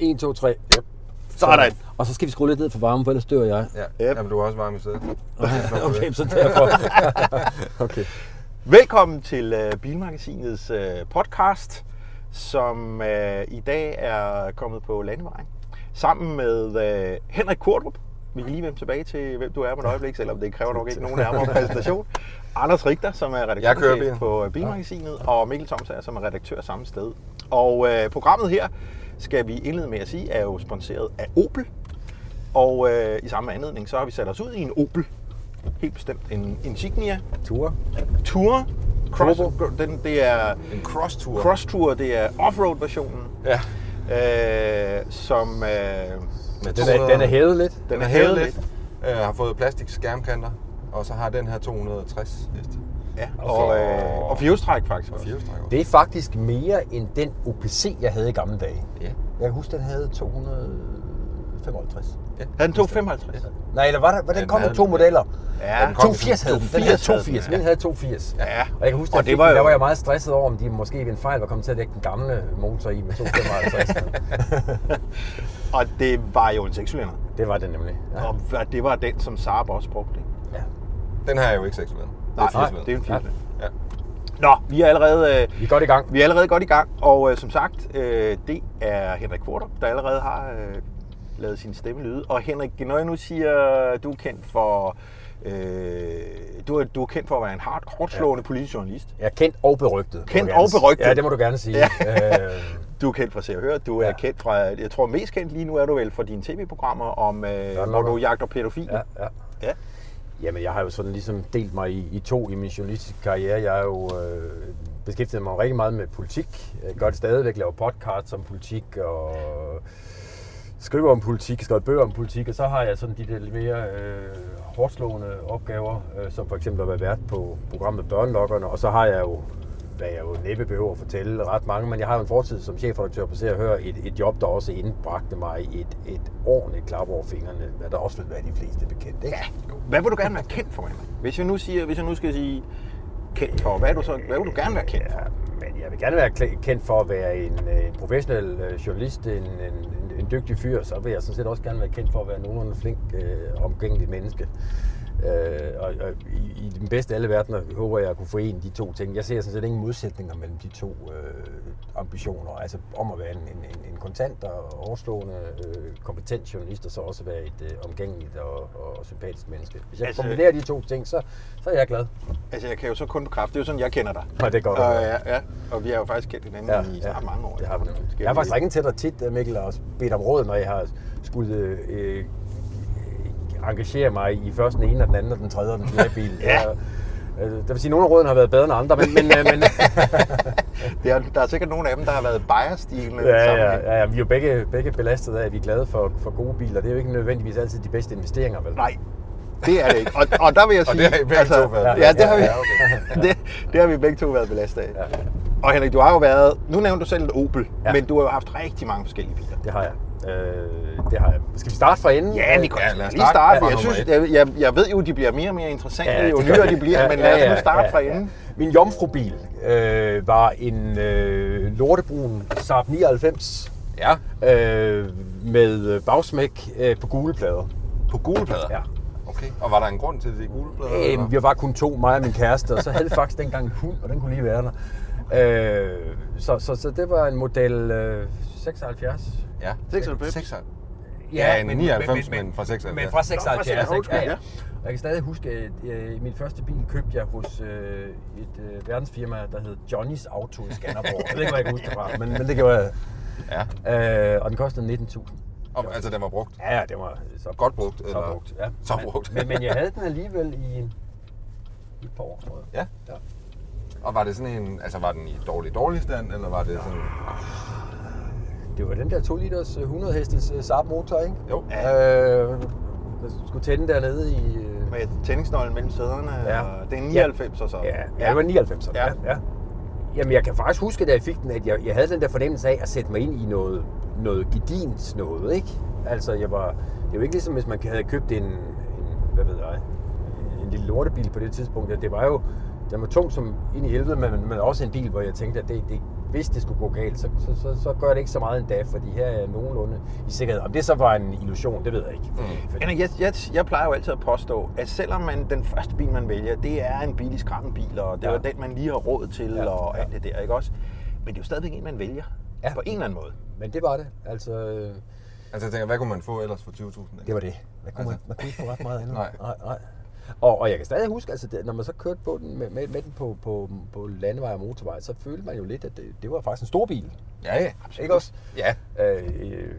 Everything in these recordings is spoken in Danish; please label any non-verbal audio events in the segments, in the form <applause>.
1, 2, 3. Yep. Sådan. Og så skal vi skrue lidt ned for varmen, for ellers dør jeg. Ja, Yep. Jamen, du er også varm i stedet. <laughs> Okay, så derfor. <laughs> Okay. Velkommen til uh, Bilmagasinets uh, podcast, som uh, i dag er kommet på landevejen. Sammen med uh, Henrik Kortrup. Vi kan lige vende tilbage til, hvem du er med et øjeblik, selvom det kræver nok ikke nogen nærmere præsentation. <laughs> Anders Richter, som er redaktør på øh, Bilmagasinet, og Mikkel Thomsager, som er redaktør samme sted. Og uh, programmet her, skal vi indlede med at sige, er jo sponsoreret af Opel. Og uh, i samme anledning, så har vi sat os ud i en Opel. Helt bestemt en Insignia Ture. Tour. Cross, den, det er En cross-tour. Cross Tour, det er offroad versionen, Ja. øh, som øh, Med Den er, den er hævet lidt. den er hævet lidt. Øh, har fået plastik skærmkanter. Og så har den her 260 heste. Ja, og, øh, og fjolstræk faktisk Og også. firehjulstræk også. Det er faktisk mere end den OPC, jeg havde i gamle dage. Ja. Jeg kan huske, den havde 255. Havde den 255? Nej, eller var der, var den Den kom med to den. modeller? Ja, den kom- 280 havde den. Den havde 280 havde den, 280. ja. Min havde 280. Ja. Og jeg kan huske, Og det det var jo- der var jeg meget stresset over, om de måske ved en fejl var kommet til at lægge den gamle motor i med 255. <laughs> Og det var jo en sekscylinder. det var det nemlig. Ja. Og det var den, som Saab også brugte. Ja. Den her er jo ikke 6 Det Nej, er 80 det er en Ja. 4 Ja. Nå, vi er allerede... Øh, Vi er godt i gang. Vi er allerede godt i gang, og øh, som sagt, øh, det er Henrik Kvartrup, der allerede har øh, lavet sin stemme lyde. Og Henrik, når jeg nu siger, du er kendt for, øh, du, er, du er kendt for at være en hard, hårdt slående ja. politisk journalist. Jeg er kendt og berygtet. Kendt og berygtet. Ja, det må du gerne sige. Ja. øh, Du er kendt fra Se og Hør, du er Ja. kendt fra, jeg tror mest kendt lige nu er du vel for dine tv-programmer, om, øh, hvor nok. du jagter pædofile. ja, ja. ja. Jamen, jeg har jo sådan ligesom delt mig i, i to i min journalistiske karriere. Jeg har jo øh, beskæftiget mig rigtig meget med politik. Jeg gør det stadigvæk, laver podcasts om politik og skriver om politik, skriver bøger om politik, og så har jeg sådan de der lidt mere øh, hårdslående opgaver, øh, som for eksempel at være vært på programmet Børnelokkerne, og så har jeg jo, hvad jeg jo næppe behøver at fortælle ret mange, men jeg har jo en fortid som chefredaktør på Se og Hør, et, et job, der også indbragte mig et, et ordentligt klap over fingrene, hvad der også vil være de fleste bekendt. Ikke? Ja. Hvad vil du gerne være kendt for, Henrik? Hvis jeg nu, siger, hvis jeg nu skal sige kendt for, hvad, er du så, hvad vil du gerne være kendt for? Ja, men jeg vil gerne være kendt for at være en, øh, en professionel øh, journalist, en, en, en, en dygtig fyr, så vil jeg sådan set også gerne være kendt for at være nogenlunde flink, øh, omgængeligt menneske. Øh, og, og i, i den bedste af alle verdener håber jeg at kunne forene de to ting. Jeg ser sådan set ingen modsætninger mellem de to øh, ambitioner. Altså om at være en, en, en, kontant og overstående, øh, kompetent journalist, og så også være et øh, omgængeligt og, og sympatisk menneske. Hvis jeg Altså- kombinerer de to ting, så, så er jeg glad. Altså, jeg kan jo så kun bekræfte, det er jo sådan, jeg kender dig. Ja, det godt. Og, ja, ja, og vi har jo faktisk kendt hinanden ja, i snart mange år. Det har vi. Jeg har faktisk ringet til dig tit, øh, Mikkel, og bedt om råd, når jeg har øh, øh, engagere mig i først den ene, og den anden, og den tredje og den fjerde bil. <laughs> Ja. Jeg, øh, det vil sige, at nogle af rådene har været bedre end andre, men... men, øh, men <laughs> Det er, der er sikkert nogle af dem, der har været biased i en ja, ja, sammenhæng. ja, ja, vi er jo begge, begge belastet af, at vi er glade for, for gode biler. Det er jo ikke nødvendigvis altid de bedste investeringer, vel? Nej, det er det ikke. Og, og der vil jeg Og sige... altså, det har I begge to været Ja, det har vi, Ja, okay. <laughs> det, det har vi begge to været belastet af. Ja. Og Henrik, du har jo været... Nu nævnte du selv et Opel, Ja. men du har jo haft rigtig mange forskellige biler. Det har jeg. Øh, det har jeg. Skal vi starte fra enden? Ja, vi kan Ja, lige starte Jeg, synes, jeg, jeg, jeg ved jo, de bliver mere og mere interessante, jo det gør nyere de bliver, men lad os nu starte fra enden. Min jomfrubil øh, var en øh, lortebrun Saab 99 Ja. øh, med bagsmæk øh, på gule plader. På gule plader? Ja. Okay. Og var der en grund til de gule plader? eller? Øh, vi var kun to, mig og min kæreste, og så havde vi faktisk dengang en hund, og den kunne lige være der. Øh, så, så, så det var en model øh, 76. Ja. 96. 96. Ja, en 99, men fra 76. Men fra 76, Nå, fra 76, ikke? Ja, ja. ja. Og Jeg kan stadig huske, at øh, min første bil købte jeg hos øh, et øh, verdensfirma, der hed Johnny's Auto i Skanderborg. Jeg ved ikke, hvor jeg kan huske det fra, men, men det gjorde jeg. Ja. Øh, og den kostede 19.000. Og, altså, den var brugt. Ja, ja, det var så Godt brugt, Så eller? brugt, ja. Så Men- brugt. Men, men jeg havde den alligevel i, i et par år, tror jeg. Ja. ja. Og var det sådan en, altså var den i dårlig, dårlig stand, eller var det sådan... Det var den der 2 liters øh, 100 hestes øh, Saab motor, ikke? Jo. Øh, der skulle tænde dernede i... øh, Med tændingsnøglen mellem sæderne. Ja. og Det er en 99 og så. Ja, ja, det var 99. Ja. Ja. ja. Jamen, jeg kan faktisk huske, da jeg fik den, at jeg, jeg havde den der fornemmelse af at sætte mig ind i noget, noget gedint noget, ikke? Altså, jeg var... Det jo ikke ligesom, hvis man havde købt en, en hvad ved jeg, en lille lortebil på det tidspunkt. Det var jo... Den var tung som ind i helvede, men, men også en bil, hvor jeg tænkte, at det, det, hvis det skulle gå galt, så, så, så, så gør det ikke så meget endda, fordi her er jeg nogenlunde i sikkerhed. Om det så var en illusion, det ved jeg ikke. Fordi, fordi, jeg, jeg, jeg plejer jo altid at påstå, at selvom man den første bil, man vælger, det er en billig skrammebil, og det er Ja. jo den, man lige har råd til, Ja, og alt det der, ikke også? Men det er jo stadigvæk en, man vælger. Ja. På en eller anden måde. men det var det. Altså, øh, Altså jeg tænker, hvad kunne man få ellers for 20.000? det var det. Hvad kunne Altså. man, man kunne ikke få ret meget andet. Nej. nej, nej. Og, og jeg kan stadig huske, altså, det, når man så kørte på den, med, med, med den på, på, på landevej og motorvej, så følte man jo lidt, at det, det var faktisk en stor bil. Ja, ja. Ikke også? Ja. Øh,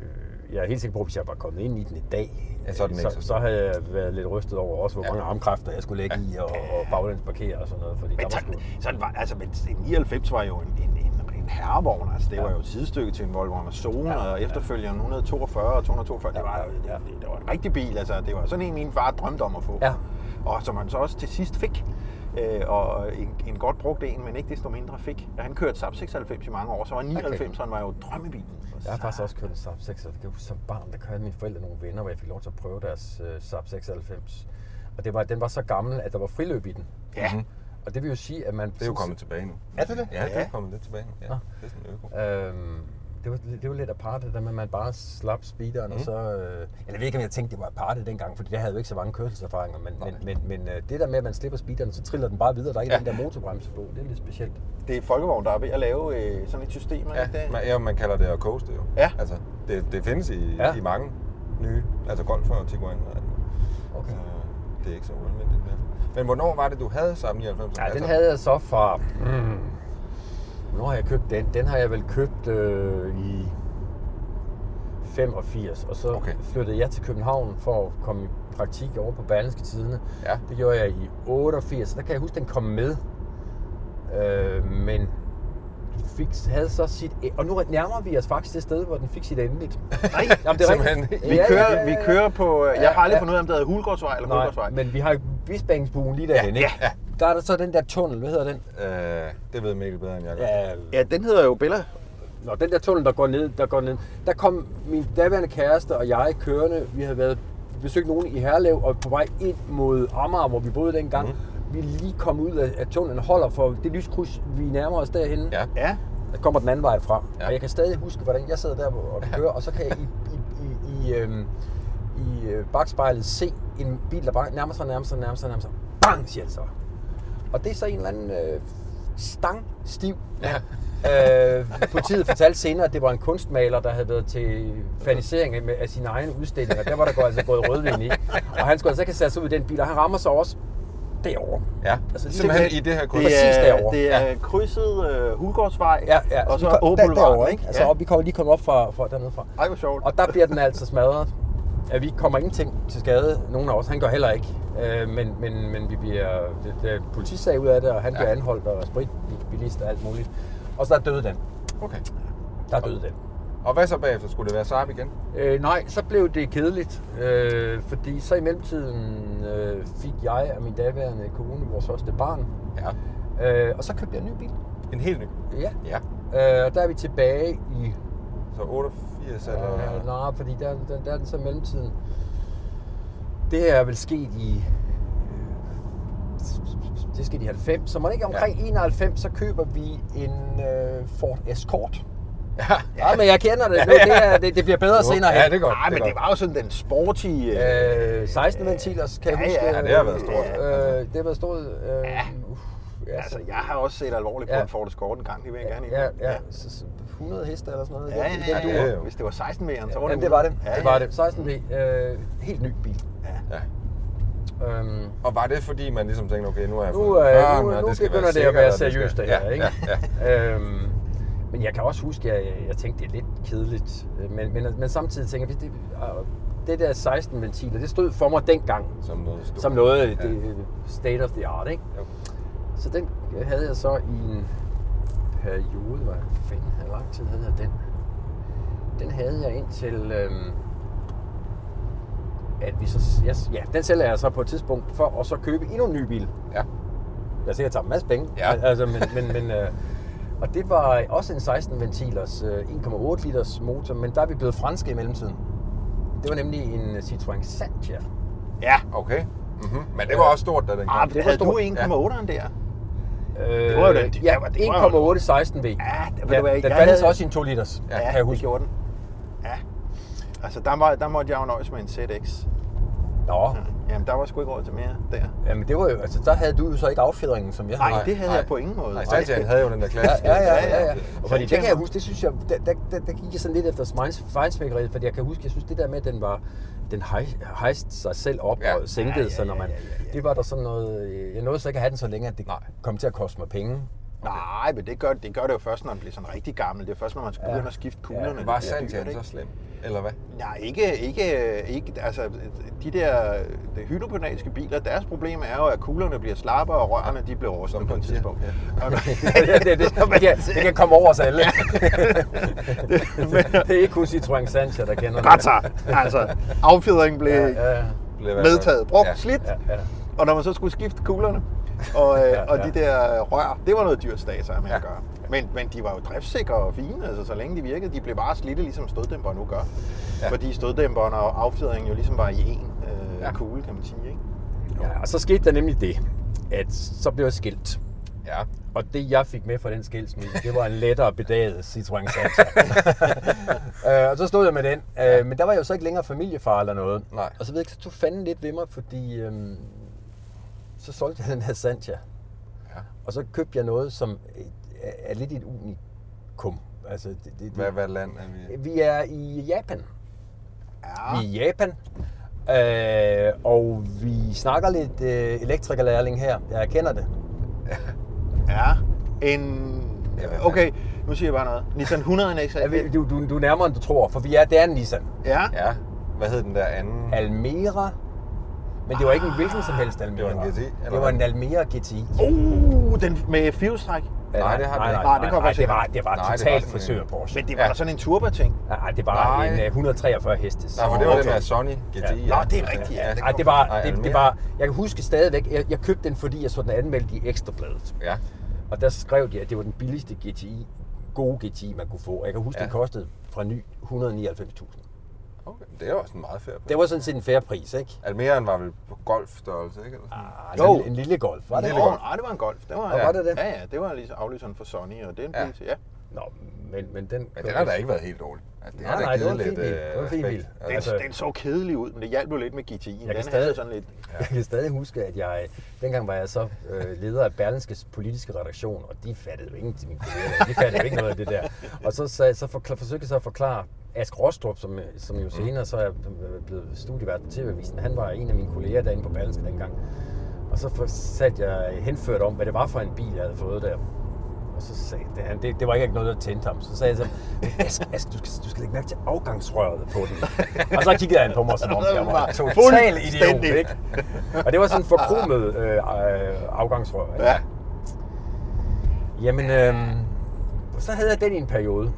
jeg er helt sikker på, at hvis jeg var kommet ind i den i dag, Ja, så den ikke så, så havde jeg været lidt rystet over også, hvor Ja. mange armkræfter jeg skulle lægge i, og, og baglæns parkere og sådan noget. Fordi der Men var sådan, sgu... sådan var, altså, men 99 var jo en, en, en, en herrevogn, altså det Ja. var jo et sidestykke til en Volvo Amazon, Ja, og ja. efterfølgeren 142 og 242, det Ja, var, ja. det, det var en rigtig bil, altså det var sådan en, min far drømte om at få. Ja. Og som han så også til sidst fik, øh, og en, en godt brugt en, men ikke desto mindre fik. Ja, han kørte Saab 96 i mange år, så var 99 okay. var jo drømmebilen. Jeg har faktisk også kørt en Saab 6, og jeg kan huske, som barn, der kørte mine forældre nogle venner, hvor jeg fik lov til at prøve deres uh, Saab 96. Og det var, den var så gammel, at der var friløb i den. Ja. Mhm. Og det vil jo sige, at man... Det er jo kommet tilbage nu. Er det det? Ja, det Ja. er kommet lidt tilbage nu. Ja, Nå. det er sådan øko. Øhm, det var, det var lidt aparte, der med, at man bare slap speederen, mm. og så... Øh, eller jeg ved ikke, om jeg tænkte, det var aparte dengang, fordi jeg havde jo ikke så mange kørselserfaringer, men, men, men, men øh, det der med, at man slipper speederen, så triller den bare videre, der er ikke Ja. den der motorbremse på, det er lidt specielt. Det er Folkevogn, der er ved at lave øh, sådan et system, Ja, det ikke man, det? ja, man kalder det at coaste jo. Ja. Altså, det, det findes i, Ja. i mange nye, altså Golf og Tiguan. og alt. Okay. Så det er ikke så ualmindeligt mere. Men hvornår var det, du havde Saab 99? Ja, den havde jeg så fra... Mm, hvornår har jeg købt den? Den har jeg vel købt øh, i 85, og så Okay. flyttede jeg til København for at komme i praktik over på Berlingske Tidene. Ja. Det gjorde jeg i 88, der kan jeg huske, den kom med. Øh, men fik, havde så sit... Og nu nærmer vi os faktisk det sted, hvor den fik sit endeligt. <laughs> Nej, Jamen, det er Simpelthen. rigtigt. vi, kører, vi kører på... Jeg har aldrig ja. fundet ud af, om det hedder Hulgårdsvej eller Nej, Hulgårdsvej. men vi har jo Bispebækkensbuen lige derhen, Ja, ja. Der er der så den der tunnel, hvad hedder den? Øh, det ved Mikkel bedre end jeg gør. Ja, Ja, den hedder jo Bella. Nå, den der tunnel, der går ned, der går ned, der kom min daværende kæreste og jeg kørende. Vi havde været besøgt nogen i Herlev og på vej ind mod Amager, hvor vi boede dengang. Mm. Vi er lige kommet ud af, af tunnelen holder for det lyskryds, vi nærmer os derhen. Ja. Ja. Der kommer den anden vej fra. Ja. Ja. Og jeg kan stadig huske, hvordan jeg sad der og kører, og så kan jeg i, i, i, i, øhm, i øh, bagspejlet se en bil, der bare nærmer sig, nærmer sig, nærmer sig, nærmer sig. Bang, siger det så. Og det er så en eller anden øh, stangstiv. Ja. øh, politiet fortalte senere, at det var en kunstmaler, der havde været til fanisering af, af sine egne udstillinger. Der var der gået, altså gået rødvin i. Og han skulle altså ikke have sat sig ud i den bil, og han rammer så også derovre. Ja, Altså, lige simpelthen ved- i det her kryds. Det Præcis er, derovre. det er krydset øh, Hulgårdsvej, Ja, ja. og så Åboulevarden, derovre, ikke? Altså, Ja. og vi kommer lige kommet op fra, fra dernede fra. Ej, hvor sjovt. Og der bliver den altså smadret. Ja, vi kommer ingenting til skade, nogen af os. Han gør heller ikke. Øh, men, men, men vi bliver, det, det er politisag ud af det, og han Ja. bliver anholdt og spritbilist og alt muligt. Og så der døde den. Okay. Der døde den. Og hvad så bagefter? Skulle det være Saab igen? Øh, nej, så blev det kedeligt, øh, fordi så i mellemtiden øh, fik jeg og min daværende kone vores første barn. Ja. Øh, og så købte jeg en ny bil. En helt ny? Ja. Ja. Øh, og der er vi tilbage i Så 88 eller... Øh, nej, fordi der, der, der er den så i mellemtiden. Det her er vel sket i... øh, Det skete i 90, så man ikke omkring ja. 91, så køber vi en øh, Ford Escort. Ja. Ja, men jeg kender det. Nu, det, er, det, det bliver bedre senere Ja, det er godt. Nej, det men det godt. var jo sådan den sporty... Øh, Øh, 16 ventilers, kan jeg Ja, huske. ja, ja, det har været stort. Øh, det har været stort. Øh, Ja. uh, ja, altså, så- jeg har også set alvorligt på Ja. en Ford Escort en gang, det vil jeg gerne ja, ja, så, så 100 heste eller sådan noget. Ja, ja, ja, ja, ja. ja. Hvis det var 16 mere, så var Ja, det det var det. Ja, Det var ja. det. 16 V. Øh, helt ny bil. Øhm, Og var det fordi, man ligesom tænkte, okay, nu har jeg nu, fået øh, børn, nu, og nu det skal begynder være det at være og det skal- seriøst det ja, her, ikke? Ja, ja. øhm, men jeg kan også huske, at jeg, jeg tænkte, det er lidt kedeligt. Men, men, men samtidig tænker jeg, det, det der 16 ventiler, det stod for mig dengang Som noget stort. som noget Ja. det, state of the art, ikke? Jo. Så den havde jeg så i en periode, hvor fanden, hvor lang tid havde jeg den? Den havde jeg indtil, øhm, at vi så, ja, ja, den sælger jeg så på et tidspunkt for at så købe endnu en ny bil. Ja. Jeg siger, jeg tager en masse penge. Ja. <laughs> Altså, men, men, men, øh, og det var også en 16 ventilers øh, 1,8 liters motor, men der er vi blevet franske i mellemtiden. Det var nemlig en Citroën Santia. Ja. Okay. Mm-hmm. Men det var også stort, da den kom. Ah, det havde stort. du 1,8'eren der. Øh, var jo den- ja, det var- det var jo- 1,816 V. Ja, det- ja, den jeg fandtes havde- også i en 2 liters, Ja, kan jeg det huske. gjorde den. Ja. Altså, der, var, der måtte jeg jo nøjes med en ZX. Nå, Jamen, der var sgu ikke råd til mere der. jamen det var jo, altså der havde du jo så ikke affjedringen, som jeg havde. Nej, det havde nej. jeg på ingen måde. Nej, Santian havde jo den der Ja, klassiske. ja, ja, ja, Ja, ja. ja. Og fordi det kan jeg huske, det synes jeg, der, der, der, der gik jeg sådan lidt efter fejnsmækkeriet, fordi jeg kan huske, jeg synes det der med, at den var, den hej- hejste sig selv op Ja. og sænkede Ja, ja, sig, når ja, man, ja, ja, ja. det var der sådan noget, jeg nåede så ikke at have den så længe, at det Nej. kom til at koste mig penge. Nej, men det gør, det gør det jo først, når man bliver sådan rigtig gammel. Det er først, når man skal Ja. begynde at skifte kuglerne. Ja, det Var ikke? så slem? Eller hvad? Nej, ikke, ikke, ikke, altså de der de hydroponiske biler, deres problem er jo, at kuglerne bliver slappere, og rørene de bliver Som på et tidspunkt. Ja. <laughs> Det, det, <laughs> det, det, kan, det kan komme over os alle. <laughs> det er ikke kun Citroën Sancha, der kender Godt så. Altså, affjedringen blev Ja, ja, ja. Medtaget, brugt, Ja. slidt. ja, ja. Og når man så skulle skifte kuglerne, og, øh, <laughs> Ja, og ja. de der rør, det var noget dyrt stater med at Ja. gøre. Men, men de var jo driftsikre og fine, altså så længe de virkede. De blev bare slidte, ligesom støddæmpere nu gør. Ja. Fordi støddæmperen og affjedringen jo ligesom var i en øh, Ja. kugle, kan man sige. Ikke? ja, og så skete der nemlig det, at så blev jeg skilt. Ja. Og det, jeg fik med fra den skilsmisse, det var en lettere bedaget Citroën Sancha. <laughs> øh, og så stod jeg med den. Øh, men der var jeg jo så ikke længere familiefar eller noget. Nej. Og så ved jeg ikke, så tog fanden lidt ved mig, fordi øhm, så solgte jeg den her Sancha. Ja. Og så købte jeg noget, som øh, er- lidt et unikum. Altså, det, det, det, Hvad, hvad land er vi? Vi er i Japan. Ja. Vi er i Japan. Øh, og vi snakker lidt øh, elektrikerlærling her. Jeg kender det. <laughs> ja. En... Ja, Okay, nu siger jeg bare noget. Nissan 100 NX. Ved, du, du, du er nærmere, end du tror, for vi er, det er en Nissan. Ja. Ja. Hvad hed den der anden? Almera. Men det var ikke en hvilken som helst Almera. Det var en GTI, eller Det var en Almera GTI. Uh, den med firehjulstræk. Nej, det har nej, nej, ikke. Nej, det kan nej, det var, det var Nej, totalt frisør Porsche. Men det var Ja. ja. sådan en turboting. Nej, det var Nej. en øh, 143 hestes. Nej, for det var Okay. den der Sony GTI. Nå, det er rigtigt, ja. Nej, det var, det, det var, jeg kan huske stadigvæk, jeg, jeg købte den, fordi jeg så den anmeldt i Ekstrabladet. Ja. Og der skrev de, at det var den billigste GTI, gode GTI, man kunne få. Og jeg kan huske, Ja. den kostede fra ny 199.000. Okay. Det er jo også en meget fair pris. Det var sådan set en fair pris, ikke? Almeraen var vel på golfstørrelse, ikke? Eller sådan? Ah, Jo. en, en lille golf, var En det? lille golf. nej, det var en Golf. Det var, Og var det det? Ja, ja, det var ligesom aflyseren for Sony, og det er en Ja. til, ja. Nå, men, men den... Men den har da ikke været helt dårlig. Altså, det Nej, har da nej, det var en fin lidt, bil. øh, Det var en fin bil. Den, Altså- den så kedelig ud, men det hjalp jo lidt med GTI'en. Den kan stadig- sådan lidt... <laughs> Jeg kan stadig huske, at jeg, dengang var jeg så øh, leder af Berlinskes politiske redaktion, og de fattede jo ingenting, mine kolleger. De fattede jo ikke noget af det der. Og så, så, så forklar, forsøgte jeg så at forklare Ask Rostrup, som, som jo senere så er blevet studievært på TV-avisen, han var en af mine kolleger derinde på Berlinske dengang. Og så satte jeg henført om, hvad det var for en bil, jeg havde fået der. Og så sagde det, han, det, det var ikke noget, der tændte ham. Så sagde jeg ham, Ask, Ask du, skal, du skal lægge mærke til afgangsrøret på den. og så kiggede han på mig, som om jeg var <laughs> total idiot. Fuldstændig. Ikke? Og det var sådan en forkromet øh, øh, afgangsrør. Ikke? Ja. Jamen, øh, så havde jeg den i en periode.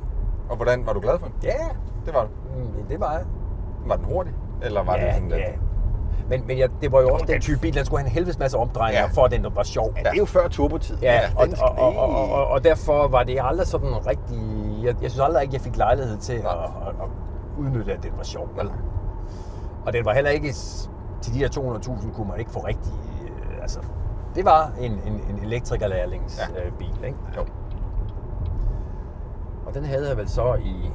Og hvordan, var du glad for den? Ja, Det var du. mm, det var jeg. Var den hurtig? Eller var ja, det sådan lidt... ja. Men, men jeg, det var jo også den type bil, den skulle have en helvedes masse omdrejninger, Ja. for at den var sjov. Ja, det er jo før turbotid. Ja, og, den og, og, og, og, og derfor var det aldrig sådan rigtig... Jeg, jeg synes aldrig ikke, jeg fik lejlighed til at, at, at udnytte, at den var sjov. Vel? Og den var heller ikke... Til de her 200.000 kunne man ikke få rigtig... øh, Altså, det var en, en, en elektrikerlærlings Ja. ja. øh, bil, ikke? Jo. Og den havde jeg vel så i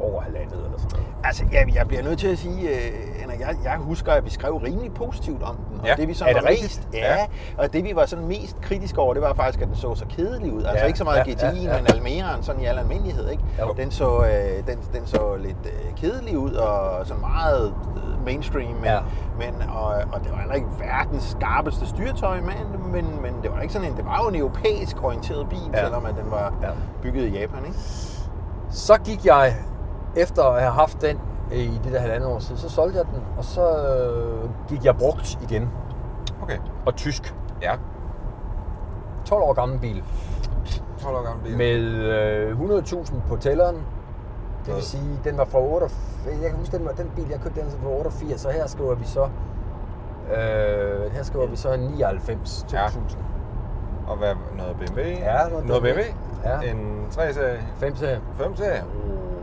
over, halvandet eller sådan noget. Altså, jeg, jeg bliver nødt til at sige, øh, jeg, jeg husker, at vi skrev rimelig positivt om den. Og Ja. det, vi sådan Er det var mest, ja, og det vi var sådan mest kritiske over, det var faktisk, at den så så kedelig ud. Altså Ja, ikke så meget ja, GTI'en, ja, ja. men Almeraen sådan i al almindelighed. Ikke? Jo. Den, så, øh, den, den så lidt øh, kedelig ud og sådan meget øh, mainstream. Men, Ja. men, og, og det var heller ikke verdens skarpeste styretøj, men, men, men det var ikke sådan en, det var jo en europæisk orienteret bil, Ja. selvom at den var Ja. bygget i Japan. Ikke? Så gik jeg, efter at have haft den øh, i det der halvandet år siden, så solgte jeg den, og så øh, gik jeg brugt igen. Okay. Og tysk. Ja. 12 år gammel bil. 12 år gammel bil. Med øh, 100.000 på tælleren. Det vil sige, den var fra 8... Jeg kan huske, den, var, den bil, jeg købte, den var fra 88, så her skriver vi så... Øh, her skriver vi så 99 2000. Ja. Og hvad, noget BMW? Ja, noget noget BMW? Ja. En 3-serie? 5 serie. 5-serie?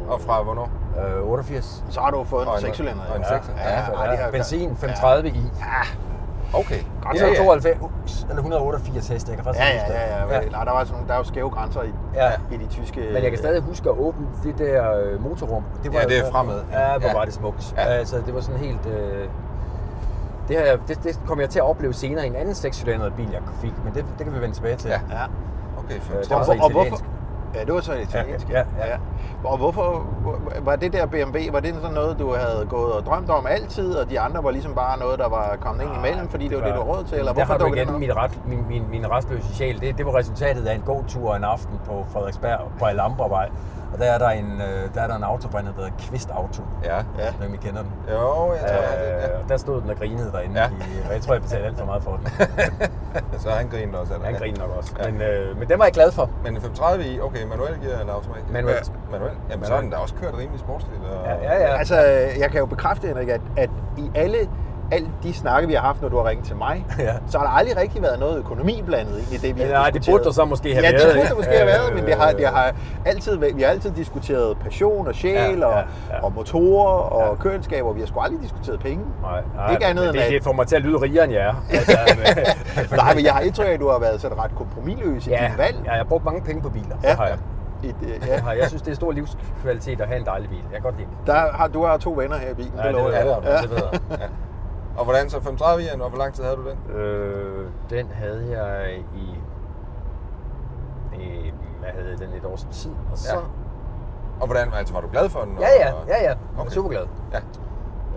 Og fra hvornår? Øh, 88. Så har du fået en en- 6 cylinder. og en ja. sekser. Ja, Ja, ja, ja, har- benzin 530 i. Ja, Okay. Ja, ja. 92, eller 188 heste, jeg kan faktisk Ja, ja, ja. det. ja. Nej, der, var sådan, der er jo skæve grænser i, Ja. i de tyske... Men jeg kan stadig huske at åbne det der øh, motorrum. Det Ja, det er fremad. Ja, hvor Ja. var det smukt. Ja. Altså, det var sådan helt... Øh, det, har jeg, det, det kom jeg til at opleve senere i en anden sekscylindret bil, jeg fik, men det, det kan vi vende tilbage til. Ja. Ja. Okay, Øh, 35. det var så og, og hvorfor. Ja, det var så italiensk. Ja, ja, ja. Og hvorfor var det der BMW, var det sådan noget, du havde gået og drømt om altid, og de andre var ligesom bare noget, der var kommet ind imellem, fordi det, var det, du råd til? Eller der hvorfor har du det igen min, ret, min, min, min restløse sjæl. Det, det var resultatet af en god tur en aften på Frederiksberg på Alhambravej. Og der er der en, øh, der er der en autobrænder, der hedder Kvist Auto. Ja. Ja. Hvem I kender den. Jo, jeg tror, jeg har det. Øh, og der stod den og grinede derinde. Ja. I, og jeg tror, jeg betalte alt for meget for den. Ja. <laughs> Så han griner også det. Han griner nok også. Ja. Men, øh, men den var jeg glad for. Men en 530 i, okay, manuel gear eller automatisk? Manuelt. Ja, manuel. Jamen, så har den da også kørt rimelig sportsligt. Og... Ja, ja, ja. Altså, jeg kan jo bekræfte, Henrik, at, at i alle, alle de snakke, vi har haft, når du har ringet til mig, Ja. så har der aldrig rigtig været noget økonomi blandet ind i det, vi har Nej, det burde der så måske have ja, været. det burde der måske have været, men det har, det har altid, vi har altid diskuteret passion og sjæl Ja, ja, og, ja. og motorer og Ja. ja. køreskaber. Vi har sgu aldrig diskuteret penge. Nej, nej, Ikke andet men end det, at- det får mig til at lyde rigere end jeg er. Altså, <laughs> med- Nej, men jeg har indtryk af, at du har været sådan ret kompromilløs i ja, dit valg. ja, jeg har brugt mange penge på biler. Ja. Det har jeg. I, det, Det ja. jeg. synes, det er stor livskvalitet at have en dejlig bil. Jeg kan godt lide det. Der har, du har to venner her i bilen, Ja, det det jeg. jeg. Ja, det ved jeg. Ja. Og hvordan så 530 i, og hvor lang tid havde du den? Øh, den havde jeg i, i hvad havde jeg den et års tid, og så... Ja. Og hvordan, altså var du glad for den? Ja, ja, og- ja, ja. Jeg var Okay. super glad. Ja.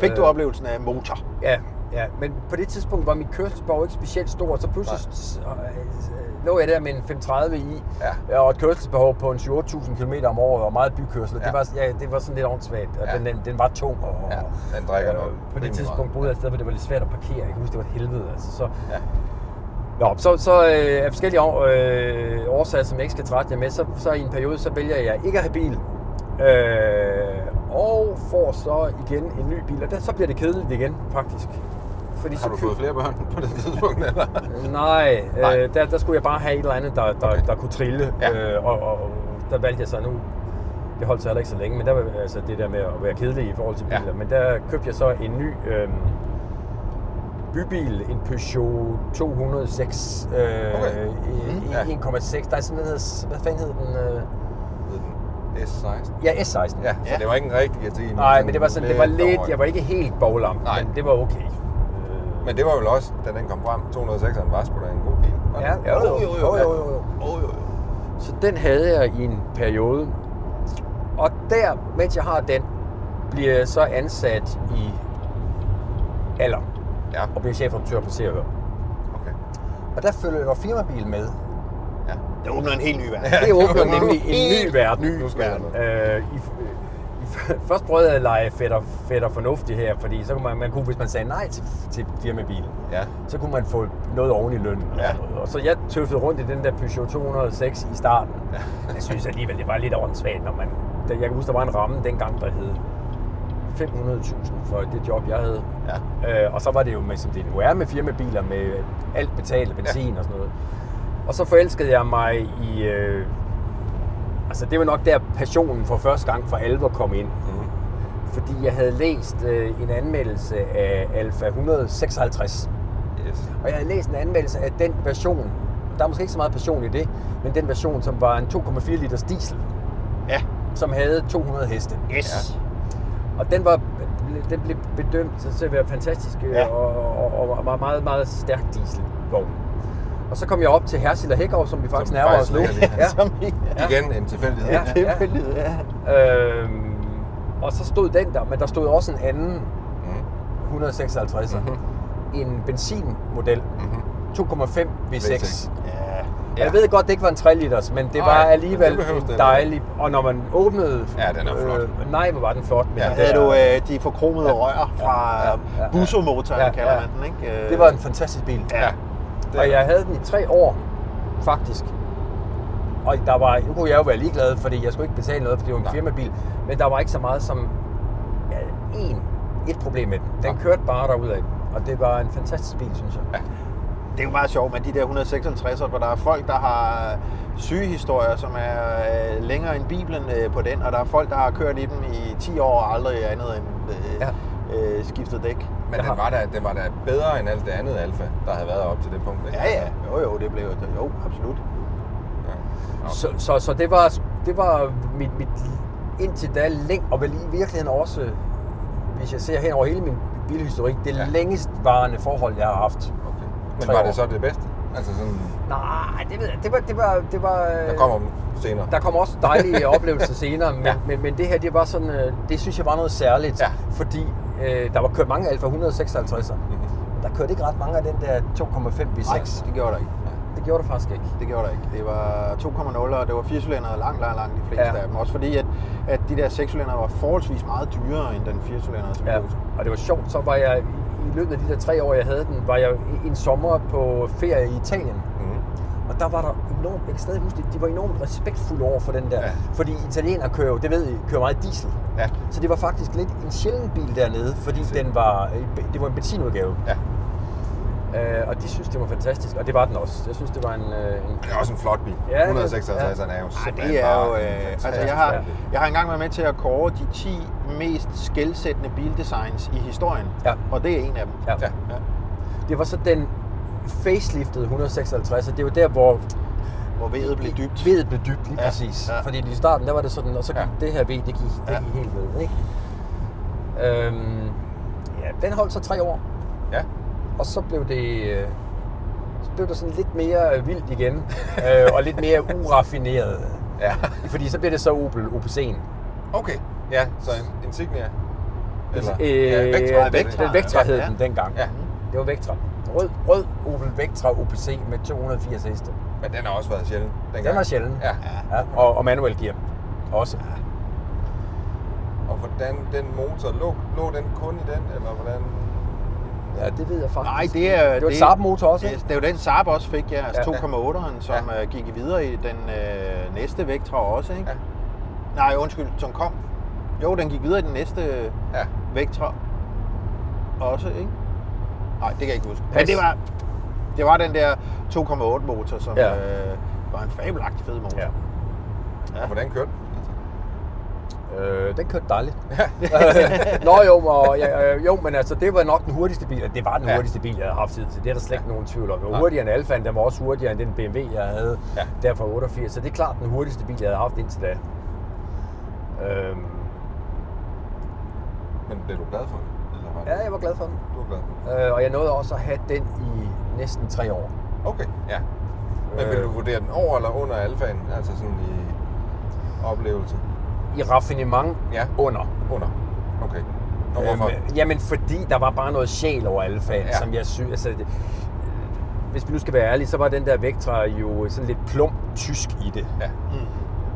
Fik du Øh, oplevelsen af motor? Ja, ja, men på det tidspunkt var mit kørselsbehov ikke specielt stort, så pludselig Nej. Lå jeg der med en 530 i, Ja. og et kørselsbehov på en 7-8.000 km om året, og meget bykørsel. Ja. Det, var, ja, det var sådan lidt åndssvagt, og Ja. den, den, den var tung. Og, Ja, den drikker nok På det tidspunkt boede jeg et sted, hvor det var lidt svært at parkere. Jeg kan huske, det var et helvede. Altså, så, Ja. Nå, så, så øh, af forskellige år, øh, årsager, som jeg ikke skal trætte jer med, så, så i en periode, så vælger jeg ikke at have bil. Øh, og får så igen en ny bil, og der, så bliver det kedeligt igen, faktisk. Fordi Har så du køb- fået flere børn på det tidspunkt, eller? <laughs> Nej, Nej. øh, der, der skulle jeg bare have et eller andet, der, der, Okay. der kunne trille. Ja. Øh, og, og, der valgte jeg så nu, det holdt så heller ikke så længe, men der var altså det der med at være kedelig i forhold til Ja. biler. Men der købte jeg så en ny øh, bybil, en Peugeot 206 øh, Okay. i- Mhm. i Ja. 1,6. Der er sådan noget, hvad fanden hed den? Øh? Hed den S16? Ja, S16. Ja, så Ja. det var ikke en rigtig GTI. Nej, men det var sådan, det var lidt, jeg var ikke helt boglam, men det var okay. Men det var vel også, da den kom frem, 206'eren var sgu da en god bil. Ja, jo, jo, jo, jo, jo, jo. jo, jo. Så den havde jeg i en periode. Og der, mens jeg har den, bliver jeg så ansat i Aller Ja, og bliver chefoperatør på Hør. okay. Og der følger der firmabil med. Ja. Det åbner en helt ny verden. Det åbner nemlig en ny verden. ny verden. Øh, i, <laughs> først prøvede jeg at lege fedt og, fedt og fornuftig her, fordi så kunne man, man kunne, hvis man sagde nej til, til firmabilen, Ja. så kunne man få noget oven i lønnen. Ja. Og så jeg tøffede rundt i den der Peugeot 206 i starten. Ja. Jeg synes alligevel, det var lidt åndssvagt, når man... Jeg kan huske, der var en ramme dengang, der hed 500.000 for det job, jeg havde. Ja. Øh, og så var det jo med, som det nu er med firmabiler, med alt betalt, benzin ja. og sådan noget. Og så forelskede jeg mig i... Øh, altså det var nok der passionen for første gang for alvor kom ind. Mm. Fordi jeg havde læst øh, en anmeldelse af Alfa 156. Yes. Og jeg havde læst en anmeldelse af den version, der er måske ikke så meget passion i det, men den version, som var en 2,4 liters diesel, Ja. som havde 200 heste. Yes. Og den var den blev bedømt til at være fantastisk Ja. ja. og, og, og, og meget, meget stærk dieselvogn. Og så kom jeg op til Hersil og Hækgaard, som vi faktisk vi nærmer os nu. Ja. <laughs> Som i Igen en tilfældighed. Ja. tilfældet, ja. Øhm, og så stod den der, men der stod også en anden Mm. 156'er. Mhm. En benzinmodel. Mm-hmm. 2,5 V6. V6. Ja. Ja. Jeg ved godt, det ikke var en 3 liters, men det Nej, var men alligevel det behøves det en heller ikke. dejlig... Og når man åbnede... Ja, den er flot. Øh, nej, hvor var den flot. Med Ja. Havde der- du øh, de forkromede rør fra ja, ja, ja, ja. Busso-motoren, Ja, kalder ja. man den, ikke? Det var en fantastisk bil. Ja. Det Og jeg havde den i tre år, faktisk. Og der var, nu kunne jeg jo være ligeglad, fordi jeg skulle ikke betale noget, fordi det var en Nej. firmabil. Men der var ikke så meget som ja, én, et problem med den. Den Nå. kørte bare derudad. Og det var en fantastisk bil, synes jeg. Ja. Det er jo meget sjovt med de der 156'er, for der er folk, der har sygehistorier, som er øh, længere end Bibelen øh, på den, og der er folk, der har kørt i dem i 10 år og aldrig andet end øh, Ja. øh, skiftet dæk. Men den har- var, da, den var da bedre end alt det andet alfa, der havde været op til det punkt. ikke? Ja, ja. Jo, jo, det blev jo, absolut. ja. Nå. Så, så, så det var, det var mit, mit indtil da læng, og vel i virkeligheden også, hvis jeg ser hen over hele min bilhistorik, det Ja. længst varende forhold, jeg har haft. Okay. Men var år. det så det bedste? Altså sådan, Nej, det ved jeg, det var, det var, det var der kommer senere. der kommer også dejlige <laughs> oplevelser senere, men, Ja. men, men det her, det var sådan, øh, det synes jeg var noget særligt, Ja. fordi øh, der var kørt mange Alfa 156'er. Mhm. Der kørte ikke ret mange af den der 2,5 V6. Nej, det gjorde der ikke. Det gjorde der faktisk ikke. Det gjorde der ikke. Det var 2,0, og det var 4 cylindere langt, langt, langt de fleste Ja. af dem. Også fordi, at, at de der 6 cylindere var forholdsvis meget dyrere end den 4 cylindere, som Ja. ja. Og det var sjovt, så var jeg i- løbet af de der tre år, jeg havde den, var jeg en sommer på ferie i Italien. Mhm. Og der var der enormt, jeg kan stadig huske det, de var enormt respektfulde over for den der. Ja. Fordi italienere kører jo, det ved I, kører meget diesel. Ja. Så det var faktisk lidt en sjælden bil dernede, fordi den var, det var en benzinudgave. Ja. Øh, og de synes, det var fantastisk, og det var den også. Jeg synes, det var en... Øh, en det er også en flot bil. Ja, det- 156 er jo simpelthen det er jo... Øh, altså, jeg har, jeg har engang været med til at kåre de 10 mest skældsættende bildesigns i historien. Ja. Og det er en af dem. ja. Ja. Ja. Det var så den faceliftede 156, og det var der, hvor Hvor vedet blev dybt. vedet blev dybt lige Ja, præcis. ja. Fordi i starten, der var det sådan, og så gik Ja. det her ved, det gik, det Ja. gik helt ved, ikke? Øhm, ja, den holdt så tre år, Ja. Og så blev det, øh, så blev det sådan lidt mere vildt igen, <laughs> øh, og lidt mere uraffineret. Ja. Fordi så blev det så Opel OPC'en. Okay. Ja, så en Insignia. Eller? Øh, ja, Vectra. den, Vectra. den Vectra hed Ja, ja. den dengang. Ja. Det var Vectra. Rød, rød Opel Vectra OPC med 280 heste. Men den har også været sjældent dengang. Den var sjælden. Ja. Ja, og, og manuel gear også. Og hvordan den motor, lå, lå den kun i den, eller hvordan? Ja, det ved jeg faktisk. Nej, det er... Det var en Saab-motor også, Det, ikke? det er jo den Saab også fik, ja. Altså Ja. 2,8'eren, som Ja. ja. gik videre i den øh, næste Vectra også, ikke? Ja. Nej, undskyld, som kom. Jo, den gik videre i den næste Ja. Vectra også, ikke? Nej, det kan jeg ikke huske. Pas. Men det var, det var den der 2,8 motor, som Ja. øh, var en fabelagtig fed motor. Ja. Ja. Og hvordan kørte den? Øh, den kørte dejligt. <laughs> <laughs> Nå jo, og, ja, øh, jo, men altså, det var nok den hurtigste bil. Det var den Ja. hurtigste bil, jeg havde haft tid til. Det er der slet ikke Ja. nogen tvivl om. Det var hurtigere end Alfaen, den var også hurtigere end den BMW, jeg havde Ja. der fra 88. Så det er klart den hurtigste bil, jeg havde haft indtil da. Øhm, Men blev du glad for den? Eller var det- ja, jeg var glad for den. Du var glad for den? Øh, og jeg nåede også at have den i næsten tre år. Okay, ja. Men vil Øh. du vurdere den over eller under alfaen? Altså sådan i oplevelse? I raffinement Ja. under. Under. Okay. Og hvorfor? Øhm, jamen, fordi der var bare noget sjæl over alfaen, Ja. som jeg synes... Altså, det, hvis vi nu skal være ærlige, så var den der Vectra jo sådan lidt plump tysk i det. Ja. Mm.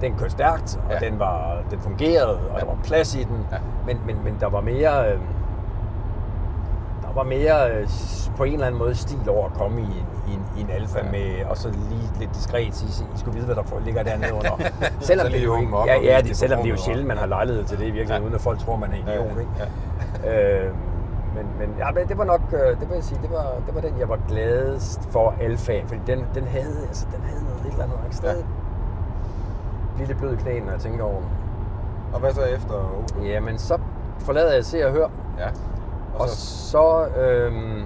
Den kørte stærkt, og Ja. den, var, den fungerede, og Ja. der var plads i den. Ja. Men, men, men der var mere... Øh, var mere øh, på en eller anden måde stil over at komme i en, i en, i en Alfa Ja. ja. med, og så lige lidt diskret sige, I skulle vide, hvad der ligger dernede under. <laughs> Selvom det, jo ikke, op ja, og ja, det, selvom det er jo sjældent, man og- har lejlighed til det i virkeligheden, Ja. uden at folk tror, man er idiot. Ja, ja, Ikke? ja. Øh, men, men, ja, men det var nok, øh, det vil jeg sige, det var, det var den, jeg var gladest for alfaen, fordi den, den havde, altså, den havde noget et eller andet, kan stadig blive lidt blød knæene, når jeg tænker over den. Og hvad så efter Opel? Jamen, så forlader jeg Se og Hør, Ja. Og så øhm,